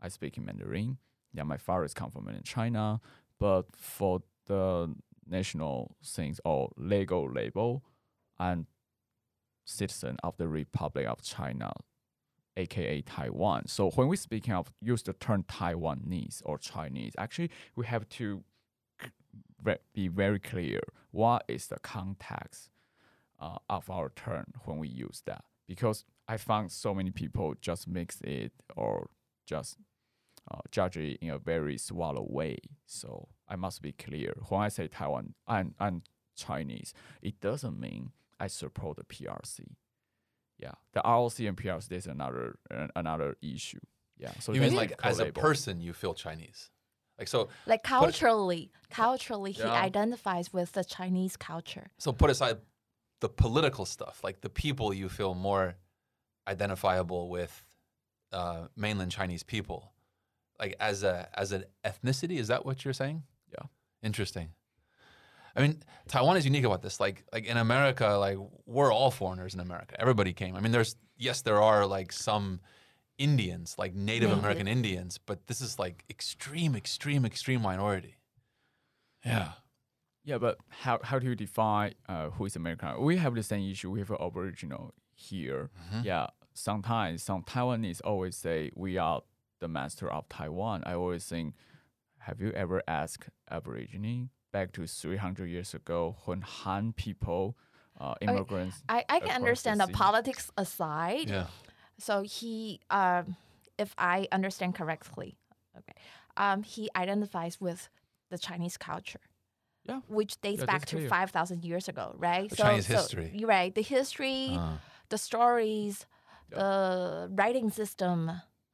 I speak in Mandarin. Yeah, my father is come from China. But for the national things or legal label, I'm citizen of the Republic of China, aka Taiwan. So when we speaking of use the term Taiwanese or Chinese, actually we have to be very clear what is the context uh, of our term when we use that because I found so many people just mix it or just uh, judge it in a very swallow way. So I must be clear when I say Taiwan and and Chinese, it doesn't mean I support the PRC. Yeah, the ROC and PRC is another uh, another issue. Yeah, so you mean like as a person, you feel Chinese? Like, so, Like culturally, culturally, he Yeah. identifies with the Chinese culture. so put aside the political stuff, like the people you feel more identifiable with uh, mainland Chinese people, like as a as an ethnicity. Is that what you're saying? Yeah. Interesting. I mean, Taiwan is unique about this. Like, like in America, like we're all foreigners in America. Everybody came. I mean, there's yes, there are like some Indians, like Native Native. American Indians, but this is like extreme, extreme, extreme minority. Yeah. Yeah, but how how do you define uh, who is American? We have the same issue. We have an Aboriginal here. Mhm. Yeah, sometimes some Taiwanese always say we are the master of Taiwan. I always think, have you ever asked Aborigine back to 300 years ago when Han people, uh, immigrants? I, I can across the understand the politics aside. Yeah. So he, um, if I understand correctly, okay, um, he identifies with the Chinese culture. Yeah. Which dates Yeah, back to 5,000 years ago, right? The Chinese history. You're right. The history, Uh, the stories, Yeah. the writing system,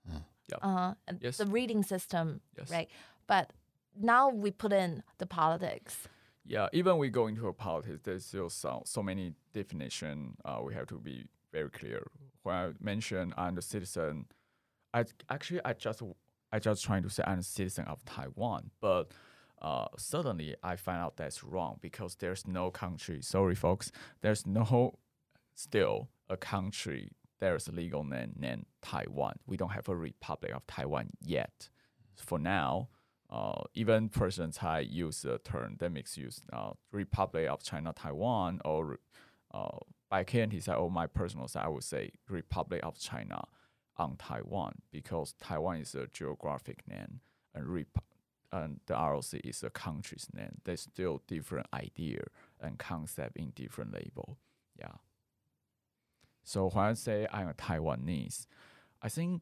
Mm. Yeah. uh, Yes. the reading system, Yes. right? But now we put in the politics. Yeah, even we go into a politics, there's still so so many definition. Uh, we have to be very clear. When I mentioned I'm the citizen, I actually I just I just trying to say I'm a citizen of Taiwan, but uh, suddenly I find out that's wrong because there's no country. Sorry, folks, there's no still a country there's a legal name named Taiwan. We don't have a Republic of Taiwan yet. For now, uh, even President Tsai use the term that makes use uh, Republic of China Taiwan or uh, by he said, oh my personal side I would say Republic of China on Taiwan because Taiwan is a geographic name and Rep- and the ROC is a country's name. There's still different idea and concept in different label. Yeah. So when I say I'm a Taiwanese, I think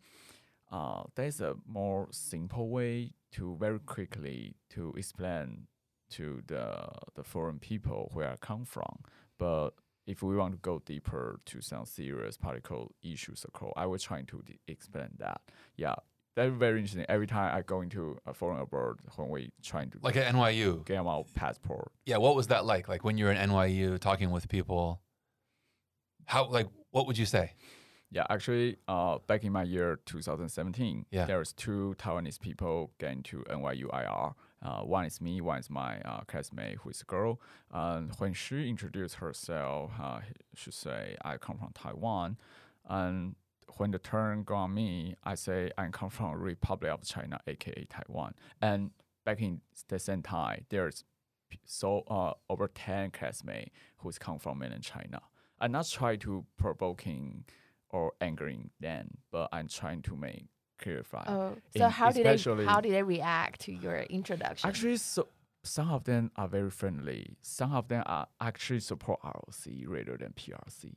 uh, there's a more simple way to very quickly to explain to the the foreign people where I come from. But if we want to go deeper to some serious political issues occur, I was trying to explain that. Yeah, that's very interesting. Every time I go into a foreign abroad, when we trying to Like at NYU. get my passport, Yeah, what was that like? Like when you were in NYU talking with people, how like what would you say? Yeah, actually, uh, back in my year 2017, Yeah. there was two Taiwanese people getting to NYU IR. Uh, one is me, one is my uh, classmate who is a girl. And when she introduced herself, uh, she say, "I come from Taiwan." And when the turn go on me, I say, "I come from Republic of China, aka Taiwan." And back in the same time, there's so uh, over 10 classmates who's come from mainland China. I'm not trying to provoking or angering them, but I'm trying to make clarify. Oh, so in- how did they how did they react to your introduction? Actually, so some of them are very friendly. Some of them are actually support ROC rather than PRC.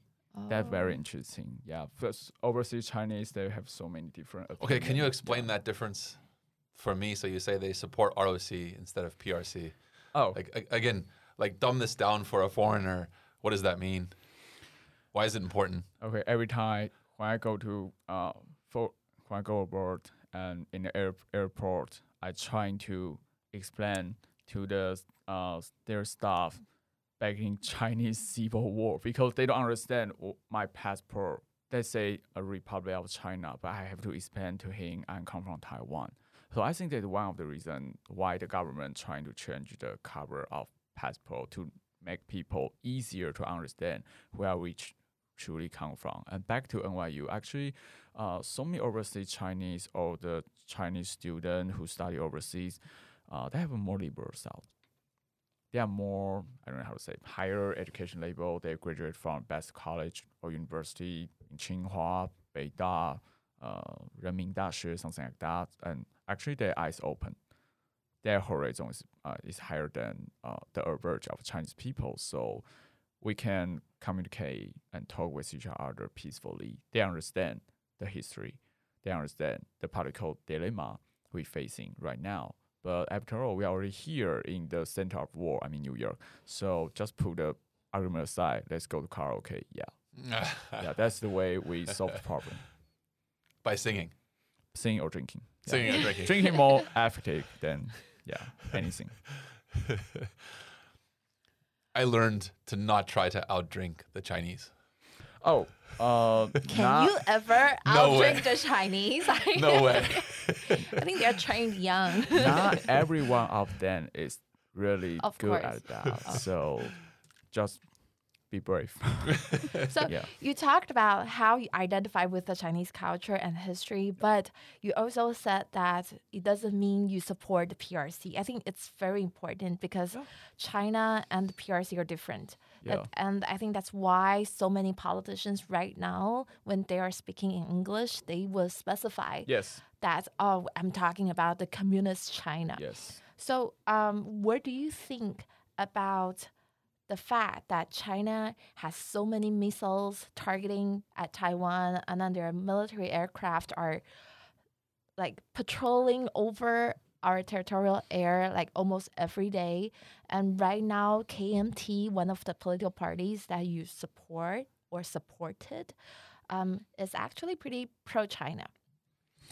That's very Oh. interesting. Yeah, plus overseas Chinese they have so many different. Okay, can you opinions. explain that difference for me? So you say they support ROC instead of PRC. Oh, Like a- again, like dumb this down for a foreigner. What does that mean? Why is it important? okay. Every time when I go to uh for when I go abroad and in the air, airport, I trying to explain to the uh their staff back in Chinese Civil War because they don't understand my passport. They say a Republic of China, but I have to explain to him I come from Taiwan. So I think that's one of the reasons why the government trying to change the cover of passport to make people easier to understand where we truly come from. And back to NYU, actually, uh, so many overseas Chinese or the Chinese student who study overseas, uh, they have a more liberal side. They are more, I don't know how to say, higher education level. They graduate from best college or university in Tsinghua, Beida, uh, Renmin Dashi, something like that. And actually, their eyes open. Their horizon is, uh, is higher than uh, the average of Chinese people. So we can communicate and talk with each other peacefully. They understand the history. They understand the political dilemma we're facing right now. But after all, we are already here in the center of war. I mean, New York. So just put the argument aside. Let's go to karaoke. Yeah, yeah. That's the way we solve the problem. By singing, Singing or drinking. Yeah. singing and drinking. Drinking more effective than yeah anything. I learned to not try to outdrink the Chinese. Oh, uh, Can not- you ever No way. outdrink the Chinese? No way. I think they're trained young. not every one of them is really Of good course. at that. So just be brave. So Yeah. you talked about how you identify with the Chinese culture and history, but you also said that it doesn't mean you support the PRC. I think it's very important because Yeah. China and the PRC are different. That- and I think that's why so many politicians right now, when they are speaking in English, they will specify yes. that, oh, I'm talking about the communist China. Yes. So, um, what do you think about the fact that China has so many missiles targeting at Taiwan, and then their military aircraft are like patrolling over our territorial air like almost every day? And right now, KMT, one of the political parties that you support or supported, um, is actually pretty pro-China.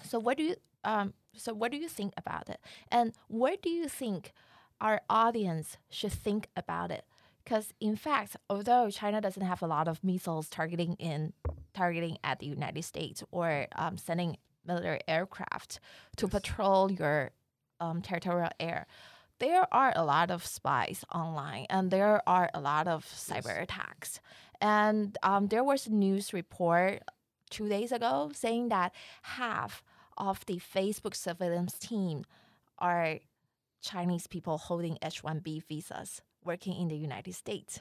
So what do you um, so what do you think about it? And what do you think our audience should think about it? Because in fact, although China doesn't have a lot of missiles targeting in targeting at the United States or um, sending military aircraft to Yes. patrol your um, territorial air. There are a lot of spies online, and there are a lot of cyber attacks. And um, there was a news report two days ago saying that half of the Facebook surveillance team are Chinese people holding H 1B visas working in the United States.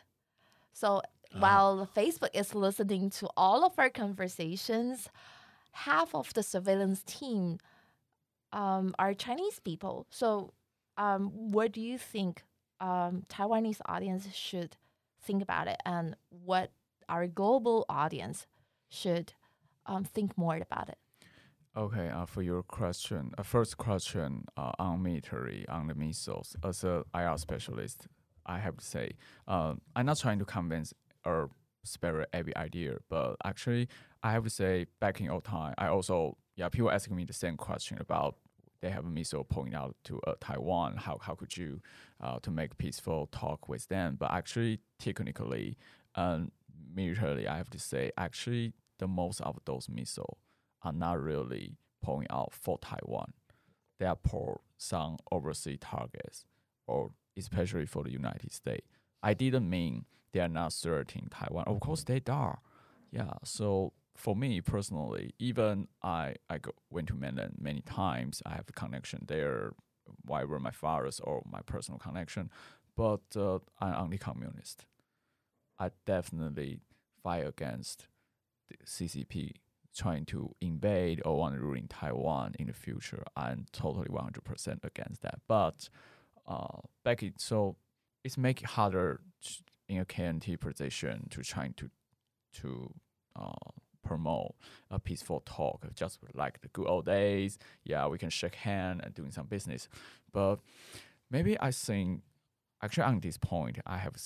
So while Facebook is listening to all of our conversations, half of the surveillance team um, are Chinese people. So, um, what do you think um, Taiwanese audience should think about it, and what our global audience should um, think more about it? Okay, uh, for your question, uh, first question uh, on military, on the missiles. As a IR specialist, I have to say, uh, I'm not trying to convince or spare every idea, but actually, I have to say, back in old time, I also, yeah, people asking me the same question about they have a missile pointing out to uh, Taiwan. How how could you uh, to make peaceful talk with them? But actually, technically, um, militarily, I have to say, actually, the most of those missiles are not really pointing out for Taiwan. They are for some overseas targets, or especially for the United States. I didn't mean they are not threatening Taiwan. Of course, they are. Yeah. So for me personally, even I I go, went to mainland many times. I have a connection there, whatever my father's or my personal connection. But uh, I'm only communist. I definitely fight against the CCP trying to invade or want to ruin Taiwan in the future. I'm totally 100% against that. But uh, back it, so it's make it harder in a KMT position to trying to to uh, promote a peaceful talk, just like the good old days. Yeah, we can shake hand and doing some business. But maybe I think actually on this point, I have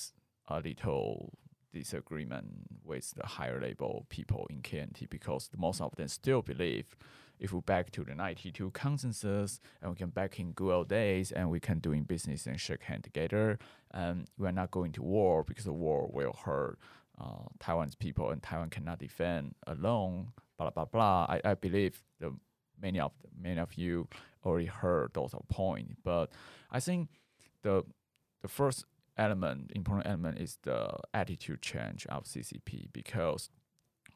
a little disagreement with the higher level people in KMT because most of them still believe if we back to the 92 consensus and we can back in good old days and we can doing business and shake hand together and we're not going to war because the war will hurt uh, Taiwan's people and Taiwan cannot defend alone blah blah blah. I, I believe the many of many of you already heard those points but I think the the first element, important element, is the attitude change of CCP because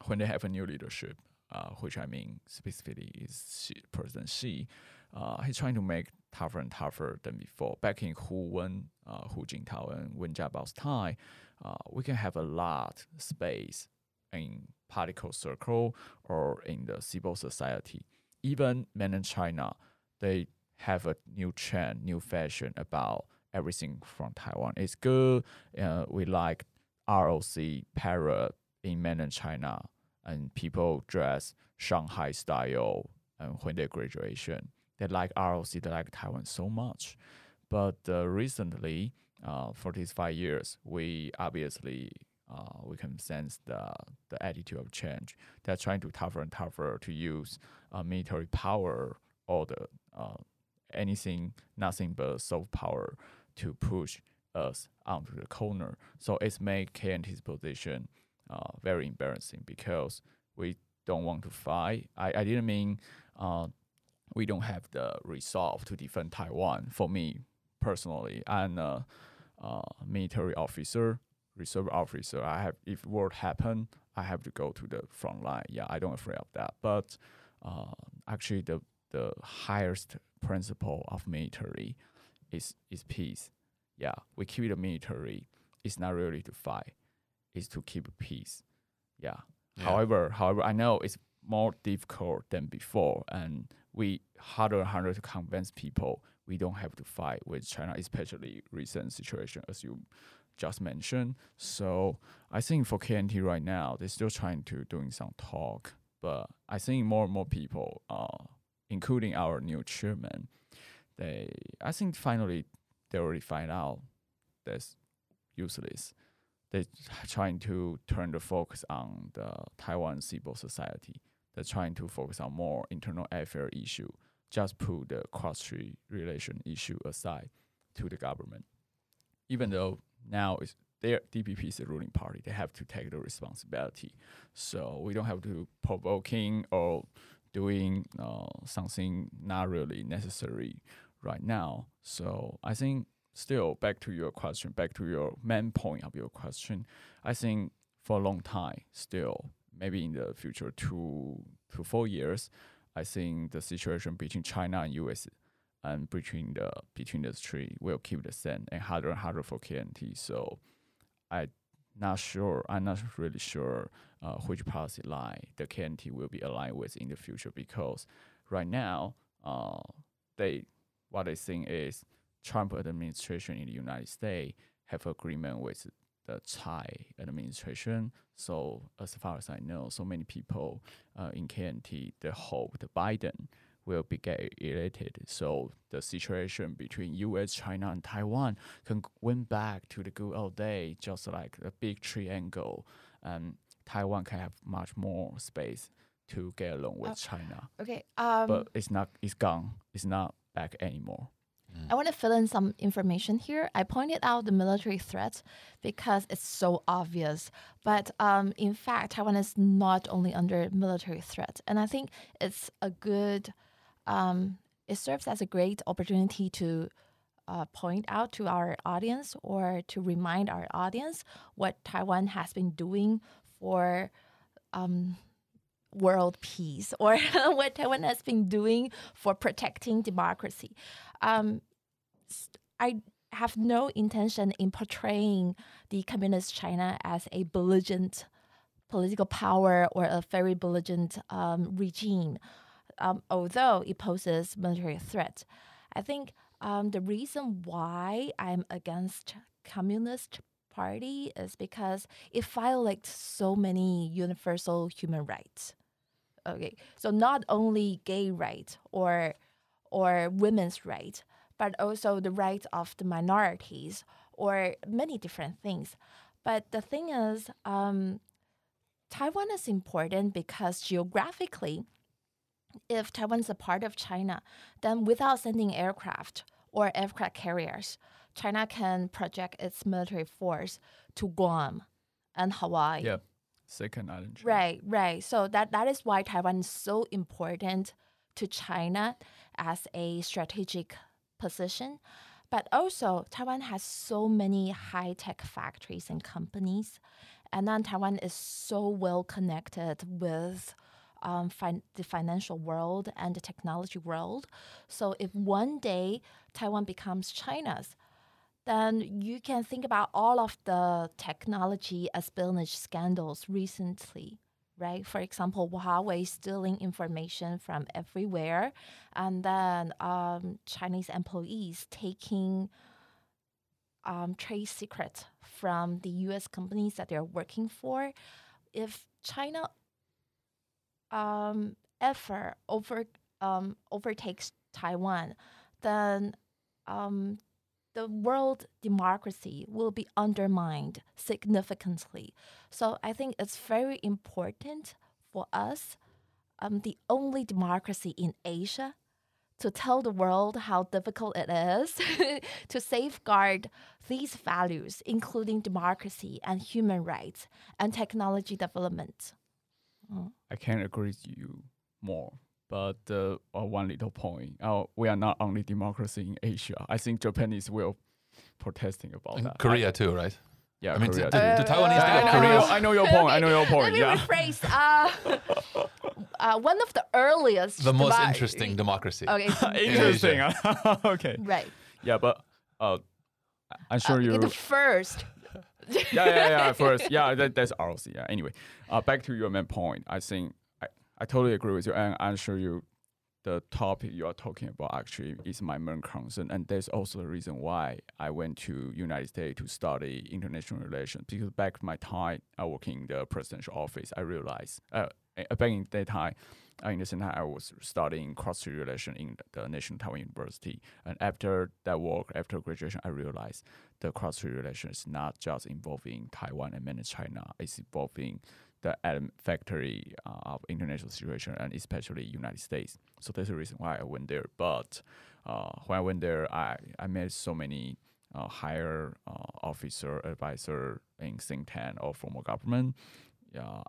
when they have a new leadership, uh, which I mean specifically is Xi, President Xi, uh, he's trying to make tougher and tougher than before. Back in Hu Wen, uh, Hu Jintao and Wen Jiabao's time, uh, we can have a lot space in political circle or in the civil society. Even mainland China, they have a new trend, new fashion about everything from Taiwan. It's good. Uh, we like ROC parrot in mainland China, and people dress Shanghai style. And when they graduation, they like ROC, they like Taiwan so much. But uh, recently, uh, for these five years, we obviously uh, we can sense the the attitude of change. They're trying to tougher and tougher to use uh, military power or the uh, anything, nothing but soft power to push us onto the corner. So it's made KMT's position uh, very embarrassing because we don't want to fight. I, I didn't mean uh, we don't have the resolve to defend Taiwan. For me personally, I'm a, military officer, reserve officer. I have if war happen, I have to go to the front line. Yeah, I don't afraid of that. But uh, actually, the the highest principle of military is is peace. Yeah, we keep the military. It's not really to fight. It's to keep peace. Yeah. Yeah. However, however, I know it's more difficult than before, and we harder and harder to convince people we don't have to fight with China, especially recent situation as you just mentioned. So I think for KMT right now, they're still trying to doing some talk, but I think more and more people, uh, including our new chairman, they I think finally they already find out that's useless. They're trying to turn the focus on the Taiwan civil society. They're trying to focus on more internal affair issue. Just put the cross-strait relation issue aside to the government. Even though now is their DPP is the ruling party, they have to take the responsibility. So we don't have to provoking or doing uh, something not really necessary right now. So I think still back to your question, back to your main point of your question. I think for a long time, still maybe in the future two to four years, I think the situation between China and US and between the between the three will keep the same and harder and harder for KMT. So I not sure. I'm not really sure uh, which policy line the KMT will be aligned with in the future because right now, uh, they what they think is Trump administration in the United States have agreement with the Tsai administration. So as far as I know, so many people uh, in KMT they hope the Biden will be get elected. So the situation between U.S., China, and Taiwan can went back to the good old day, just like a big triangle, and Taiwan can have much more space to get along with Uh, China. Okay. Um, But it's not. It's gone. It's not back anymore. I want to fill in some information here. I pointed out the military threat because it's so obvious. But um, in fact, Taiwan is not only under military threat. And I think it's a good, um, it serves as a great opportunity to uh, point out to our audience or to remind our audience what Taiwan has been doing for um, world peace or what Taiwan has been doing for protecting democracy. Um, I have no intention in portraying the communist China as a belligerent political power or a very belligerent um, regime, um, although it poses military threat. I think um, the reason why I'm against communist party is because it violates so many universal human rights. Okay, so not only gay rights or or women's rights, but also the rights of the minorities or many different things. But the thing is, um, Taiwan is important because geographically, if Taiwan's a part of China, then without sending aircraft or aircraft carriers, China can project its military force to Guam and Hawaii. Yep. Second island. Right, right. So that that is why Taiwan is so important to China as a strategic position. But also, Taiwan has so many high tech factories and companies. And then Taiwan is so well connected with um, fin- the financial world and the technology world. So if one day Taiwan becomes China's, then you can think about all of the technology espionage scandals recently, right? For example, Huawei stealing information from everywhere, and then um, Chinese employees taking um, trade secrets from the U.S. companies that they're working for. If China um, ever over um, overtakes Taiwan, then um, the world democracy will be undermined significantly. So I think it's very important for us, um, the only democracy in Asia, to tell the world how difficult it is to safeguard these values, including democracy and human rights and technology development. I can't agree with you more. But uh, uh, one little point, uh, we are not only democracy in Asia. I think Japanese will protesting about And that. Korea I, too, right? yeah, I mean, Korea. to- too. to- to Taiwanese I, to I, get I, know, Korea. I know your point. I know your point. Let me Yeah. rephrase. Uh, uh, one of the earliest. The most demo- interesting democracy. Okay. Interesting. okay. right. Yeah, but uh, I- I'm sure Uh, you. The first. yeah, yeah, yeah. First, yeah, that, that's ROC. Yeah. Anyway, uh, back to your main point. I think I, totally agree with you, and I'm sure you, the topic you are talking about actually is my main concern, and that's also the reason why I went to United States to study international relations. Because back in my time, I work in the presidential office. I realized, uh, uh, back in that time. In the same time, I was studying cross-strait relation in the National Taiwan University, and after that work, after graduation, I realized the cross-strait relation is not just involving Taiwan and mainland China. It's involving the factory uh, of international situation and especially United States. So that's the reason why I went there. But uh, when I went there, I, I met so many uh, higher uh, officer, advisor in think tank or former government.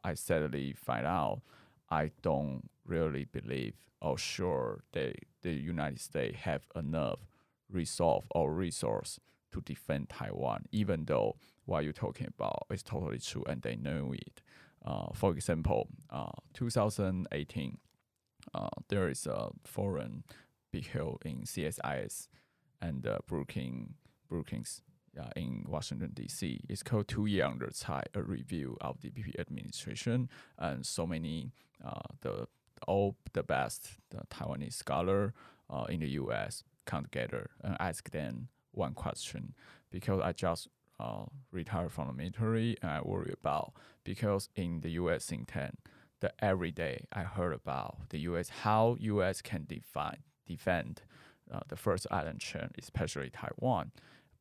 I sadly find out I don't really believe or sure they the United States have enough resolve or resource to defend Taiwan, even though what you're talking about is totally true and they know it. Uh, for example, uh, 2018, uh, there is a foreign be held in CSIS and Brookings, Brookings in Washington D.C. It's called Two Year Under Tsai, a review of the DPP administration, and so many the all the best the Taiwanese scholar in the U.S. come together and ask them one question because I just uh, retired from the military and I worry about because in the U.S. think tank, the every day I heard about the U.S. how U.S. can define defend uh, the first island chain, especially Taiwan.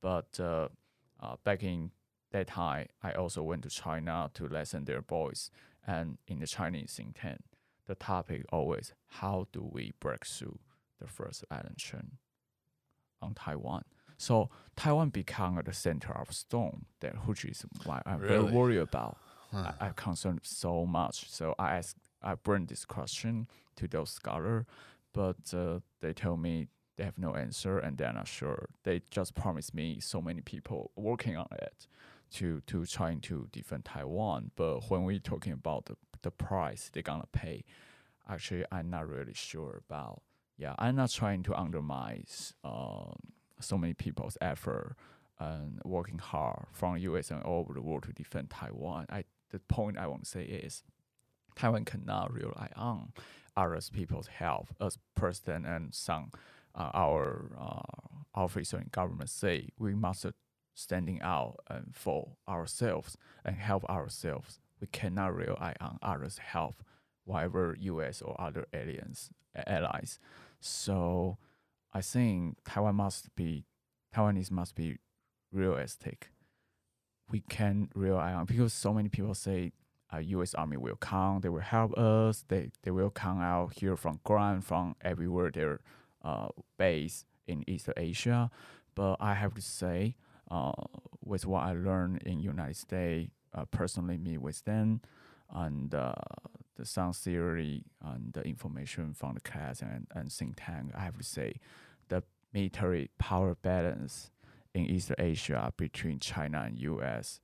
But uh, uh, back in that time, I also went to China to listen their voice, and in the Chinese think tank, the topic always how do we break through the first island chain on Taiwan. So Taiwan become the center of storm that which is why I'm very worried about. Huh. I, I'm concerned so much. So I asked, I bring this question to those scholar, but uh, they tell me they have no answer and they're not sure. They just promised me so many people working on it to to trying to defend Taiwan. But when we're talking about the the price they're gonna pay, actually I'm not really sure about. Yeah, I'm not trying to undermine um, so many people's effort and working hard from US and all over the world to defend Taiwan. I the point I want to say is Taiwan cannot rely on other people's help as president and some uh, our uh, officer in government say we must standing out and for ourselves and help ourselves. We cannot rely on others' help, whatever U.S. or other aliens allies. So I think Taiwan must be Taiwanese must be realistic. We can rely on because so many people say uh, U.S. Army will come, they will help us, they they will come out here from ground, from everywhere their uh, base in East Asia. But I have to say, uh, with what I learned in United States, uh, personally meet with them, and uh, the sound theory and the information from the class and, and think tank, I have to say, the military power balance in East Asia between China and U.S.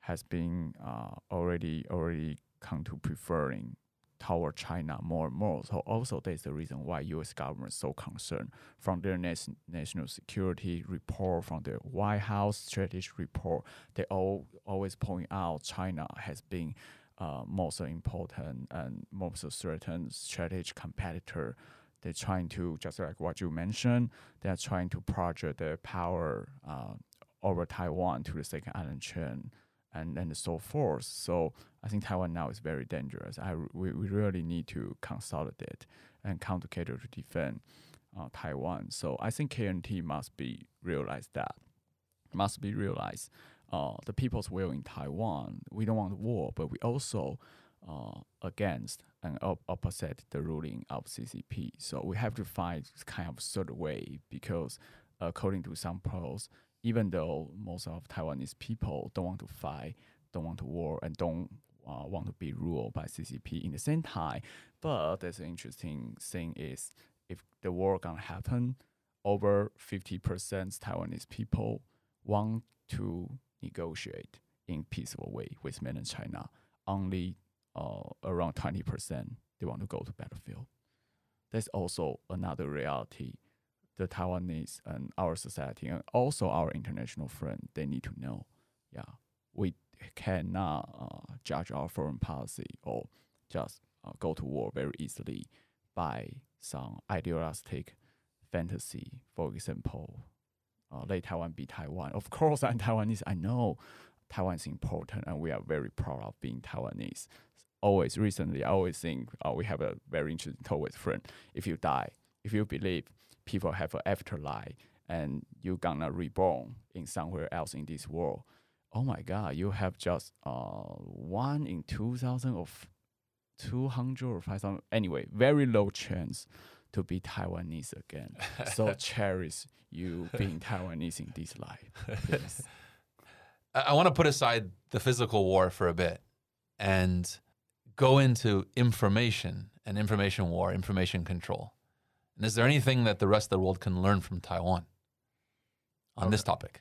has been uh, already already come to preferring toward China more and more. So also that's the reason why U.S. government is so concerned from their nas- national security report, from their White House strategy report. They all always point out China has been uh, most important and most certain strategic competitor. They're trying to just like what you mentioned. They're trying to project their power uh, over Taiwan to the second island chain and and so forth. So I think Taiwan now is very dangerous. I we, we really need to consolidate and together to defend uh, Taiwan. So I think KMT must be realize that must be realized. Uh, the people's will in Taiwan. We don't want war, but we also uh, against and op- opposite the ruling of CCP. So we have to find kind of third way because according to some polls, even though most of Taiwanese people don't want to fight, don't want to war, and don't uh, want to be ruled by CCP in the same time. But there's an interesting thing is if the war gonna happen, over 50% Taiwanese people want to negotiate in peaceful way with mainland China. Only uh, around 20% they want to go to battlefield. That's also another reality the Taiwanese and our society and also our international friend they need to know. Yeah, we cannot uh, judge our foreign policy or just uh, go to war very easily by some idealistic fantasy. For example, uh, let Taiwan be Taiwan. Of course, I'm Taiwanese. I know Taiwan is important, and we are very proud of being Taiwanese. Always, recently, I always think uh, we have a very interesting talk with friend. If you die, if you believe people have an afterlife and you're gonna reborn in somewhere else in this world, oh my God, you have just uh one in two thousand of two hundred or five thousand. Anyway, very low chance to be Taiwanese again. so cherish you being Taiwanese in this life. Yes. I, I want to put aside the physical war for a bit and go into information and information war, information control. And is there anything that the rest of the world can learn from Taiwan on this topic?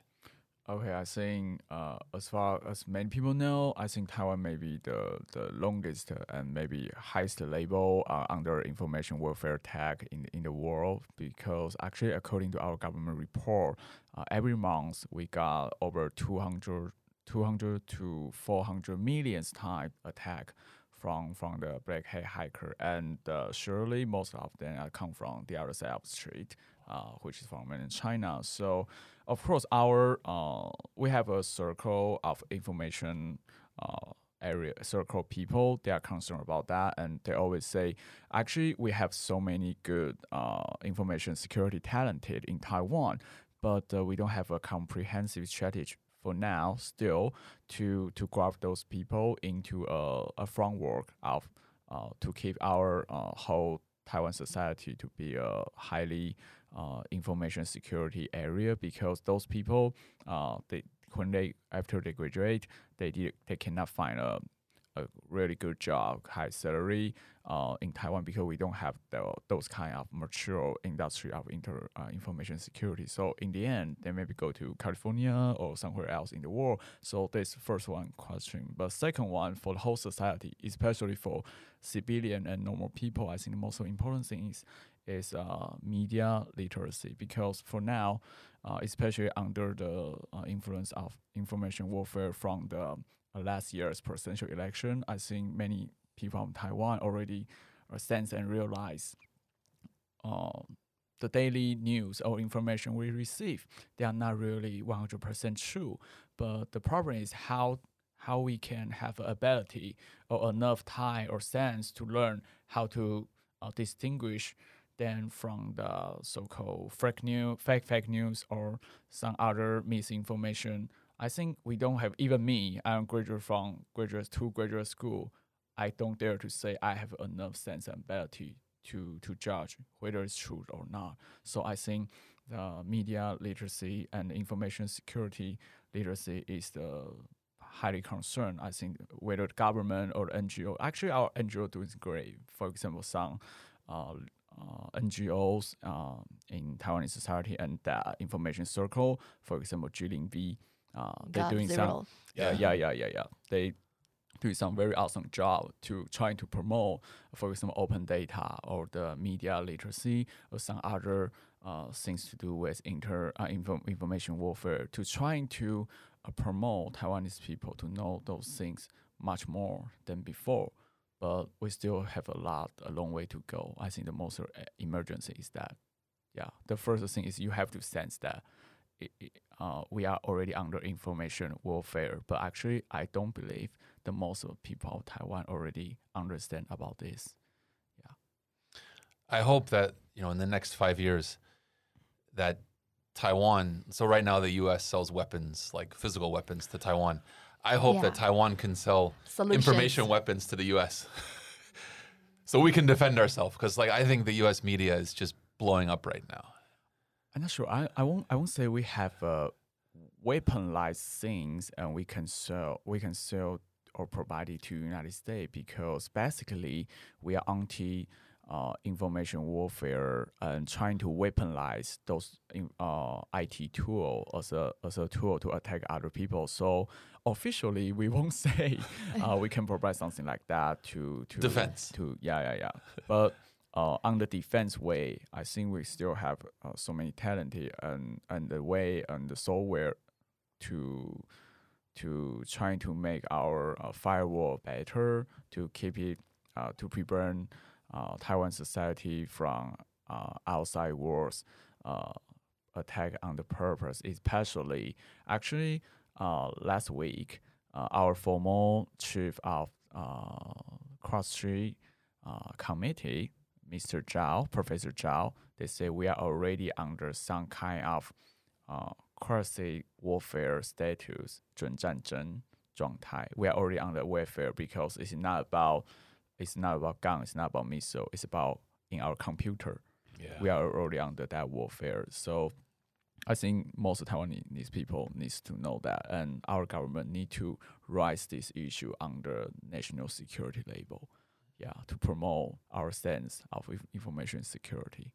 Okay, I think uh, as far as many people know, I think Taiwan may be the, the longest and maybe highest level uh, under information warfare tag in, in the world because actually according to our government report, uh, every month we got over 200, 200 to 400 millions type attack from from the black hat hacker, and uh, surely most of them uh, come from the other side of the street, uh, which is from mainland China. So of course, our uh, we have a circle of information uh, area circle people. They are concerned about that, and they always say, actually, we have so many good uh, information security talented in Taiwan, but uh, we don't have a comprehensive strategy for now still to to grab those people into a, a framework of uh, to keep our uh, whole Taiwan society to be a highly uh, information security area because those people uh, they when they after they graduate they did, they cannot find a a really good job, high salary uh, in Taiwan because we don't have the, those kind of mature industry of inter, uh, information security. So in the end, they maybe go to California or somewhere else in the world. So this first one question. But second one for the whole society, especially for civilian and normal people, I think the most important thing is is uh, media literacy because for now, uh, especially under the uh, influence of information warfare from the uh, last year's presidential election, I think many people from Taiwan already uh, sense and realize um, the daily news or information we receive, they are not really 100% true. But the problem is how how we can have ability or enough time or sense to learn how to uh, distinguish then from the so-called fake news, fake fake news, or some other misinformation. I think we don't have even me. I'm graduate from graduate to graduate school. I don't dare to say I have enough sense and ability to to judge whether it's true or not. So I think the media literacy and information security literacy is the highly concerned. I think whether the government or NGO, actually our NGO doing great. For example, some uh, NGOs uh, in Taiwanese society and the information circle, for example, Jilin V, uh, they're doing zero. some, yeah, yeah, yeah, yeah, yeah. They do some very awesome job to trying to promote, for example, open data or the media literacy or some other uh, things to do with inter uh, info, information warfare to trying to uh, promote Taiwanese people to know those things much more than before but we still have a lot, a long way to go. I think the most uh, emergency is that, yeah, the first thing is you have to sense that it, uh, we are already under information warfare. But actually, I don't believe the most of people of Taiwan already understand about this. Yeah, I hope that you know in the next five years that Taiwan. So right now the U.S. sells weapons like physical weapons to Taiwan. I hope that Taiwan can sell Solutions. information weapons to the U.S. so we can defend ourselves because like I think the U.S. media is just blowing up right now. I'm not sure. I, I won't I won't say we have uh, weaponized things and we can sell we can sell or provide it to United States because basically we are anti uh, information warfare and trying to weaponize those uh, IT tool as a as a tool to attack other people. So officially we won't say uh, we can provide something like that to to Defense. to yeah yeah yeah. But uh, on the defense way, I think we still have uh, so many talented and and the way and the software to to trying to make our uh, firewall better to keep it uh, to prevent uh, Taiwan society from uh, outside wars uh, attack on the purpose. Especially, actually, uh, last week, uh, our former chief of uh, cross street uh, committee, Mr. Zhao, Professor Zhao, they say we are already under some kind of uh, quasi warfare status, 准战争状态. We are already under warfare because it's not about it's not about guns, it's not about missile, it's about in our computer Yeah. we are already under that warfare. So I think most Taiwanese people needs to know that, and our government need to raise this issue under national security label, yeah, to promote our sense of information security.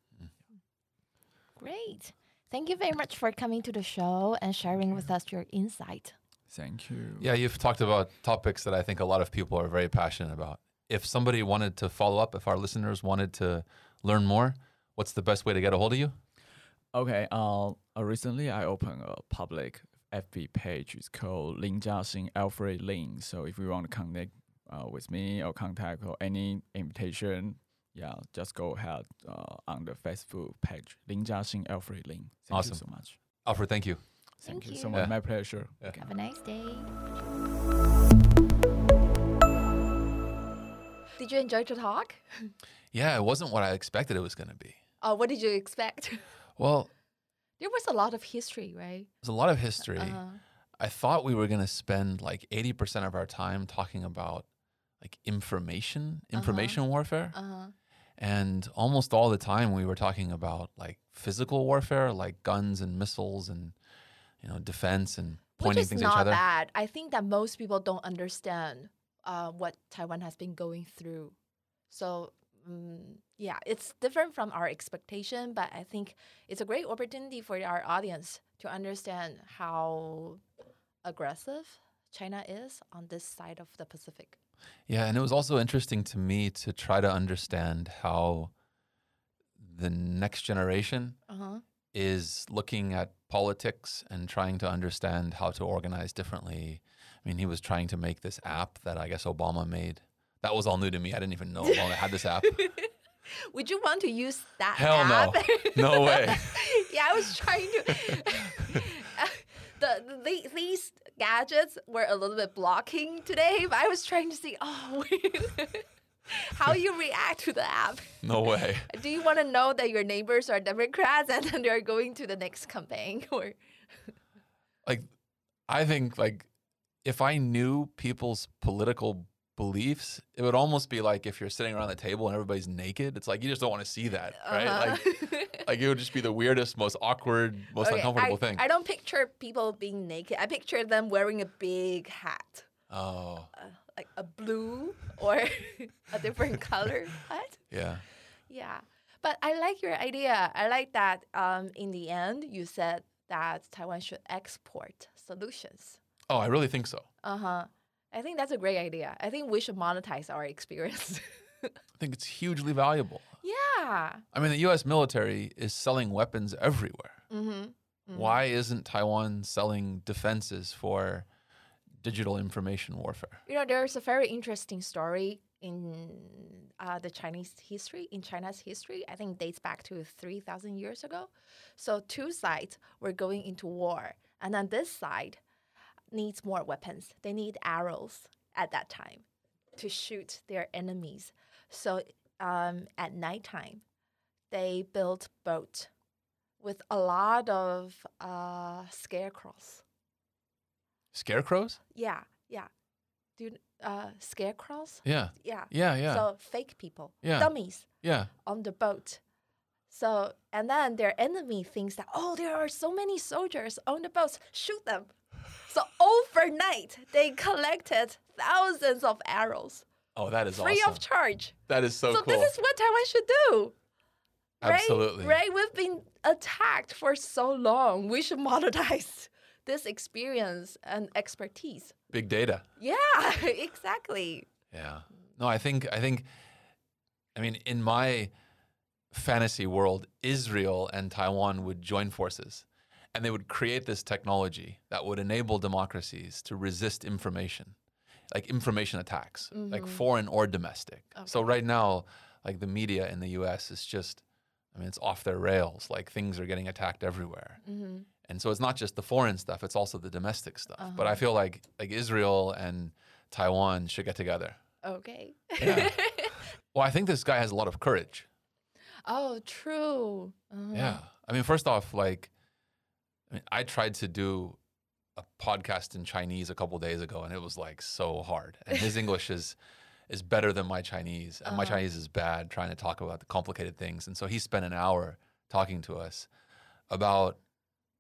Great. Thank you very much for coming to the show and sharing with us your insight. Thank you. Yeah, you've talked about topics that I think a lot of people are very passionate about. If somebody wanted to follow up, if our listeners wanted to learn more, what's the best way to get a hold of you? Okay. Uh, uh, recently I opened a public FB page. It's called Lin Jiaxing Alfred Lin. So if you want to connect uh, with me or contact or any invitation, yeah, just go ahead uh, on the Facebook page Lin Jiaxing Alfred Lin. Thank Awesome. you so much. Alfred, thank you. Thank, Thank you so much. Yeah. My pleasure. Yeah. Have a nice day. Did you enjoy the talk? Yeah, it wasn't what I expected it was going to be. Oh, what did you expect? Well, There was a lot of history, right? there's a lot of history. Uh, I thought we were going to spend like 80% of our time talking about like information, information warfare. uh, And almost all the time we were talking about like physical warfare, like guns and missiles and, you know, defense and which pointing is things at each not other. bad. I think that most people don't understand uh, what Taiwan has been going through. So mm yeah, it's different from our expectation, but I think it's a great opportunity for our audience to understand how aggressive China is on this side of the Pacific. Yeah, and it was also interesting to me to try to understand how the next generation Uh-huh. is looking at politics and trying to understand how to organize differently. I mean, he was trying to make this app that I guess Obama made. That was all new to me. I didn't even know Obama had this app. Would you want to use that Hell no. No way. yeah, I was trying to. the, the these gadgets were a little bit blocking today, but I was trying to see oh how you react to the app. No way. Do you want to know that your neighbors are Democrats and then they're going to the next campaign or? Like, I think like if I knew people's political beliefs, it would almost be like if you're sitting around the table and everybody's naked. It's like you just don't want to see that, right? Uh-huh. Like, like it would just be the weirdest, most awkward, most Okay, uncomfortable I, thing. I don't picture people being naked. I picture them wearing a big hat. oh, uh, like a blue or a different color hat. yeah. Yeah, but I like your idea. I like that. Um, in the end, you said that Taiwan should export solutions. Oh, I really think so. Uh huh. I think that's a great idea. I think we should monetize our experience. I think it's hugely valuable. yeah. I mean, the U.S. military is selling weapons everywhere. Mm-hmm. Why isn't Taiwan selling defenses for digital information warfare? You know, there's a very interesting story in uh, the Chinese history, in China's history. I think dates back to 3,000 years ago. So, two sides were going into war. And on this side needs more weapons. They need arrows at that time to shoot their enemies. So, um, at nighttime, they built boat with a lot of uh, scarecrows. Scarecrows? Yeah, yeah. Do you, uh, scarecrows? Yeah. Yeah. Yeah. Yeah. So fake people, Yeah. dummies yeah. on the boat. So and then their enemy thinks that oh there are so many soldiers on the boats, shoot them. So overnight they collected thousands of arrows Oh, that is free awesome. of charge. that is so, cool. So, cool. this is what Taiwan should do. Right? Absolutely. Right? We've been attacked for so long. We should monetize this experience and expertise. Big data. Yeah, exactly. Yeah. No, I think I think I mean in my fantasy world, Israel and Taiwan would join forces and they would create this technology that would enable democracies to resist information. Like information attacks, like foreign or domestic. So right now, like the media in the US is just I mean it's off their rails. Like things are getting attacked everywhere. Mm-hmm. And so it's not just the foreign stuff, it's also the domestic stuff. But I feel like like Israel and Taiwan should get together. Okay. Yeah. Well, I think this guy has a lot of courage. oh, true. Uh-huh. Yeah. I mean, first off, like, I mean, I tried to do a podcast in Chinese a couple days ago, and it was like so hard. And his English is is better than my Chinese, and my Uh-huh. Chinese is bad. Trying to talk about the complicated things, and so he spent an hour talking to us about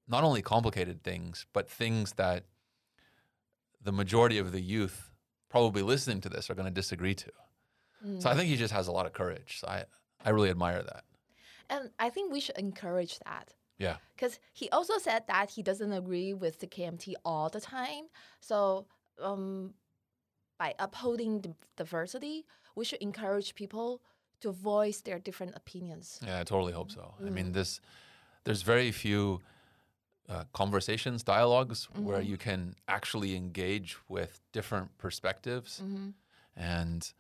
not only complicated things, but things that the majority of the youth probably listening to this are going to disagree to. Mm. So I think he just has a lot of courage. So I, I really admire that. And I think we should encourage that. Yeah. Because he also said that he doesn't agree with the KMT all the time. So, um, by upholding the diversity, we should encourage people to voice their different opinions. Yeah, I totally hope so. I Mm. mean, this there's very few uh, conversations, dialogues where Mhm. you can actually engage with different perspectives, hmm and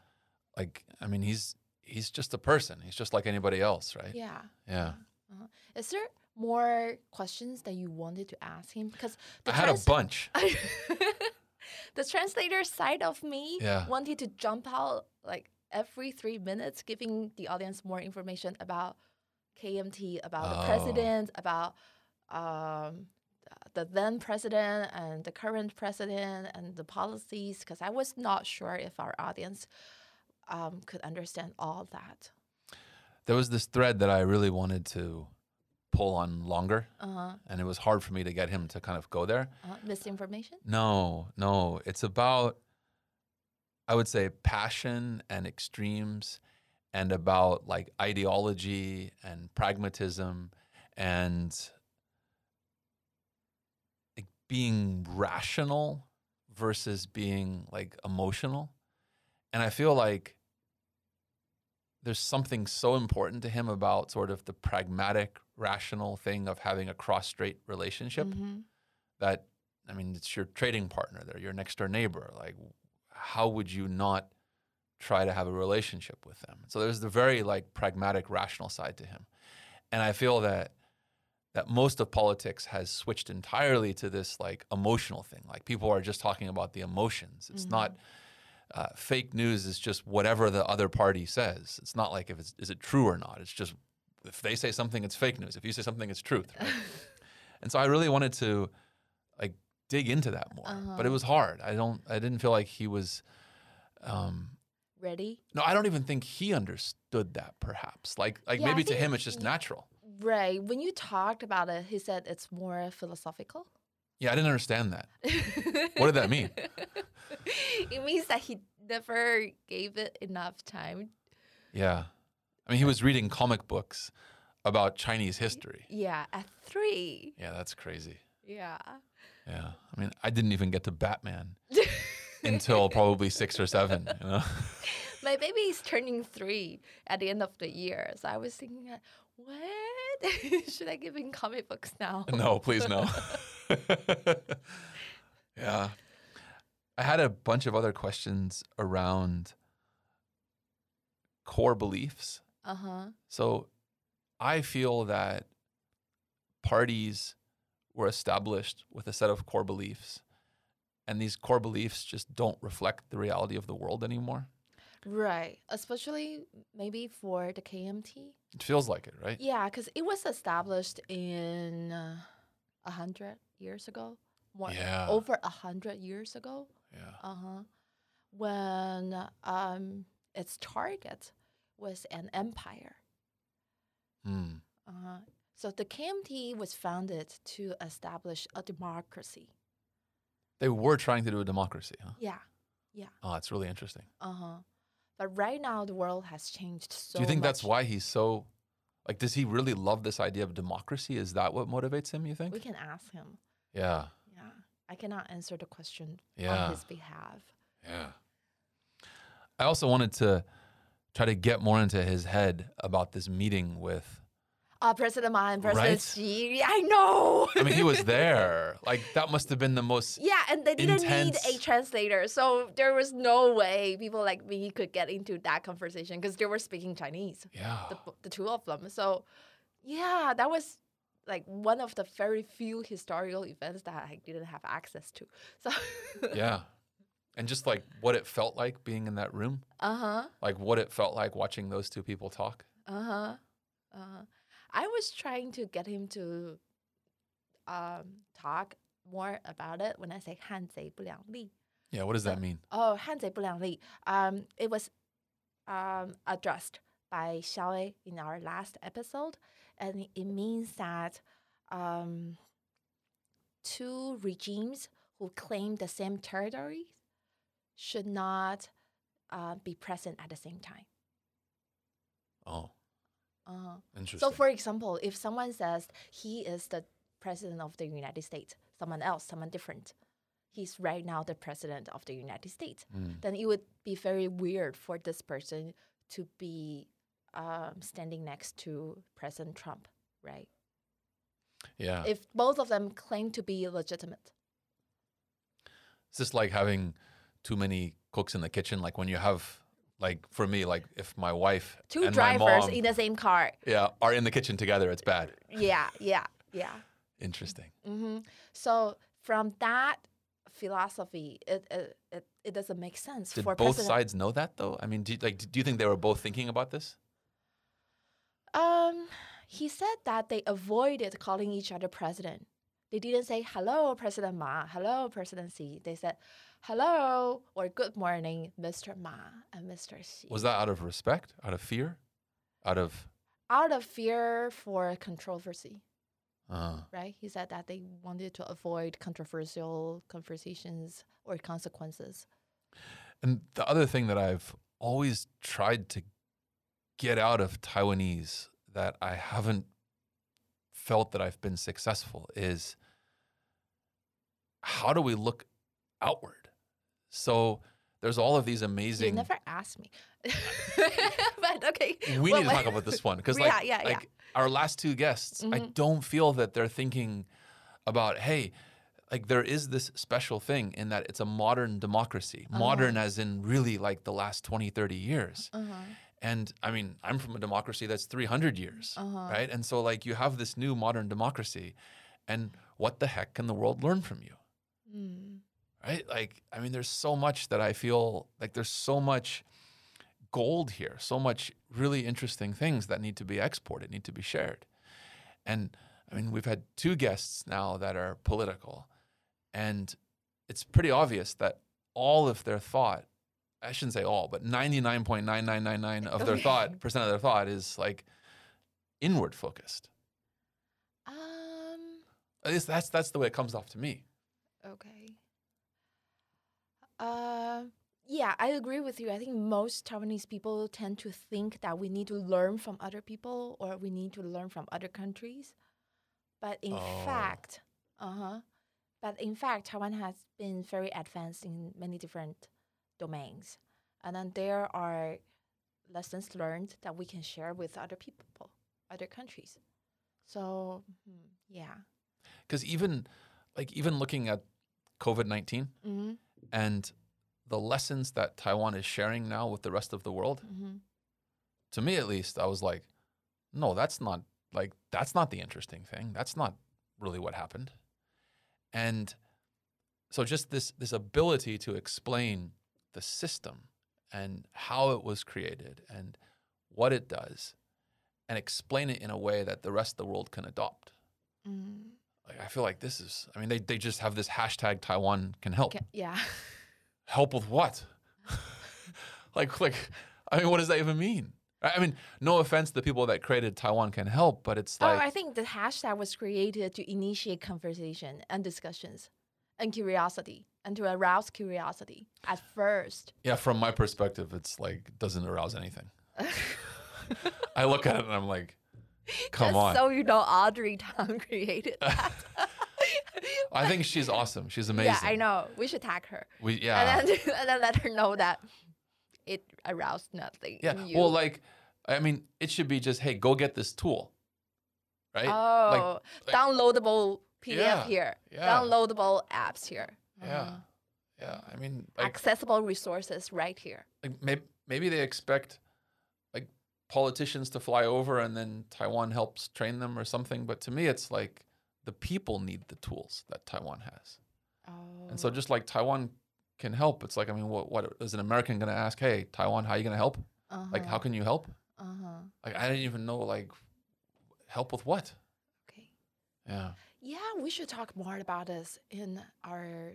like, I mean, he's he's just a person. He's just like anybody else, right? Yeah. Yeah. Uh-huh. Is there more questions that you wanted to ask him? Because I had a bunch. the translator side of me Yeah. wanted to jump out like every three minutes, giving the audience more information about KMT, about the Oh. president, about um, the then president and the current president and the policies. Because I was not sure if our audience um, could understand all that. There was this thread that I really wanted to pull on longer, Uh-huh. and it was hard for me to get him to kind of go there. Uh, misinformation? No, no. It's about, I would say, passion and extremes and about like ideology and pragmatism and like being rational versus being like emotional. And I feel like there's something so important to him about sort of the pragmatic, rational thing of having a cross strait relationship Mhm. that I mean, it's your trading partner. They're your next door neighbor. Like, how would you not try to have a relationship with them? So there's the very like pragmatic, rational side to him, and I feel that that most of politics has switched entirely to this like emotional thing. Like people are just talking about the emotions. It's not uh, fake news. Is just whatever the other party says. It's not like if it's is it true or not. It's just if they say something, it's fake news. If you say something, it's truth. Right? and so I really wanted to like dig into that more, but it Uh-huh. was hard. I don't. I didn't feel like he was. Um, Ready? no, I don't even think he understood that. Perhaps, like, like Yeah, maybe to him it's just natural. Right. When you talked about it, he said it's more philosophical. Yeah, I didn't understand that. What did that mean? it means that he never gave it enough time. Yeah, I mean, he was reading comic books about Chinese history. Yeah, at three. Yeah, that's crazy. Yeah. Yeah, I mean, I didn't even get to Batman until probably six or seven. You know? My baby is turning three at the end of the year. So I was thinking, what? Should I give him comic books now? no, please no. yeah. I had a bunch of other questions around core beliefs. Uh huh. So I feel that parties were established with a set of core beliefs, and these core beliefs just don't reflect the reality of the world anymore. Right. Especially maybe for the KMT. It feels like it, right? Yeah, because it was established in uh, a hundred years ago. More Yeah. over a hundred years ago. Yeah. Uh huh. When um, its target was an empire. Hmm. Uh, so the KMT was founded to establish a democracy. They were trying to do a democracy, huh? Yeah. Yeah. Oh, that's really interesting. Uh huh. But right now the world has changed so. do you think that's why he's so like does he really love this idea of democracy? Is that what motivates him, you think? we can ask him? yeah. Yeah, I cannot answer the question Yeah. on his behalf. Yeah. I also wanted to try to get more into his head about this meeting with Uh, President Ma and President Right? Xi. I know. I mean he was there. Like that must have been the most Yeah, and they didn't need a translator, so there was no way people like me could get into that conversation because they were speaking Chinese, yeah. the, the two of them. So, yeah, that was like one of the very few historical events that I didn't have access to. So, yeah. and just like what it felt like being in that room. Uh huh. Like what it felt like watching those two people talk. Uh huh. Uh huh. I was trying to get him to um, talk more about it when I say 汉贼不两立. Yeah, what does that mean? Uh, oh, 汉贼不两立. Um, it was um, addressed by Xiaowei in our last episode, and it means that um, two regimes who claim the same territories should not uh, be present at the same time. Oh, Uh, interesting. so, for example, if someone says he is the president of the United States, someone else, someone different, he's right now the president of the United States, Mm. then it would be very weird for this person to be um, standing next to President Trump, right? yeah. If both of them claim to be legitimate. It's just like having too many cooks in the kitchen. Like when you have, like for me, like if my wife Two and my drivers mom, in the same car. yeah, are in the kitchen together, it's bad. Yeah, yeah, yeah. Interesting. hmm So from that philosophy, it it, it, it doesn't make sense Did for both president. sides know that though? I mean, do you, like, do you think they were both thinking about this? Um, he said that they avoided calling each other president. They didn't say hello, President Ma, hello, President Xi. They said hello or good morning, Mr. Ma and Mr. Xi. Was that out of respect, out of fear, out of? out of fear for controversy, Uh, right? He said that they wanted to avoid controversial conversations or consequences. and the other thing that I've always tried to get out of Taiwanese that I haven't felt that I've been successful is how do we look outward? So there's all of these You amazing. never asked me, but okay. we well, need to talk about this one because Yeah, like, yeah, yeah. like our last two guests, I Mhm. don't feel that they're thinking about, hey, like there is this special thing in that it's a modern democracy. Uh-huh. Modern as in really like the last 20, 30 years. Uh-huh. And I mean, I'm from a democracy that's 300 years, Uh-huh. right? And so like you have this new modern democracy and what the heck can the world learn from you? Mm. right? Like, I mean, there's so much that I feel like there's so much gold here, so much really interesting things that need to be exported, need to be shared. And I mean, we've had two guests now that are political, and it's pretty obvious that all of their thought, I shouldn't say all, but 99.9999 of their Okay. thought, percent of their thought is like inward focused. Um. At least that's that's the way it comes off to me. Okay. Uh, yeah, I agree with you. I think most Taiwanese people tend to think that we need to learn from other people or we need to learn from other countries. But in Oh. fact, uh huh. But in fact, Taiwan has been very advanced in many different domains. And then there are lessons learned that we can share with other people, other countries. So, hmm, yeah. Because even like even looking at COVID nineteen, Mm-hmm, and the lessons that Taiwan is sharing now with the rest of the world, mm-hmm. to me at least, I was like, no, that's not like that's not the interesting thing. That's not really what happened. And so just this this ability to explain the system and how it was created and what it does and explain it in a way that the rest of the world can adopt. Mm. Like I feel like this is I mean they they just have this hashtag Taiwan can help. Ca- yeah. help with what? like, like, I mean, what does that even mean? I I mean, no offense to the people that created Taiwan can help, but it's like, oh, I think the hashtag was created to initiate conversation and discussions and curiosity and to arouse curiosity at first. yeah, from my perspective, it's like doesn't arouse anything. I look at it and I'm like, come Just on. So you know, Audrey Tang created that. I think she's awesome. She's amazing. yeah, I know. We should tag her. We yeah And, then, and then let her know that it aroused nothing. yeah. in you. Well, like, I mean, it should be just hey, go get this tool, right? oh, like- downloadable PDF Yeah, here, yeah. downloadable apps here. yeah, Uh-huh. yeah. I mean, like, accessible resources right here. like maybe maybe they expect like politicians to fly over and then Taiwan helps train them or something. But to me, it's like the people need the tools that Taiwan has, Oh. and so just like Taiwan can help, it's like I mean, what what is an American going to ask? Hey, Taiwan, how are you going to help? Like, how can you help? Uh huh. Like, I didn't even know like help with what. Okay. Yeah. Yeah, we should talk more about this in our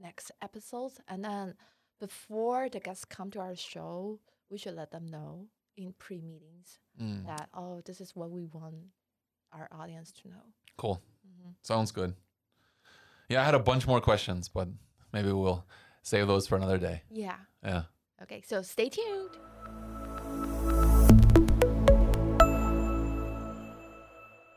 next episodes. And then before the guests come to our show, we should let them know in pre meetings Mm, that, oh, this is what we want our audience to know. cool. Mhm. Sounds good. Yeah, I had a bunch more questions, but maybe we'll save those for another day. Yeah. Yeah. Okay, so stay tuned.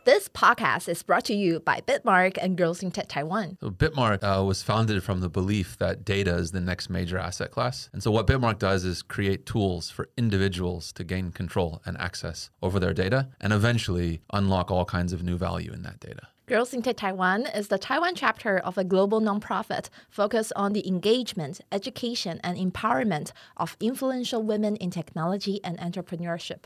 This podcast is brought to you by Bitmark and Girls in Tech Taiwan. So Bitmark uh, was founded from the belief that data is the next major asset class. And so what Bitmark does is create tools for individuals to gain control and access over their data and eventually unlock all kinds of new value in that data. Girls in Tech Taiwan is the Taiwan chapter of a global nonprofit focused on the engagement, education, and empowerment of influential women in technology and entrepreneurship.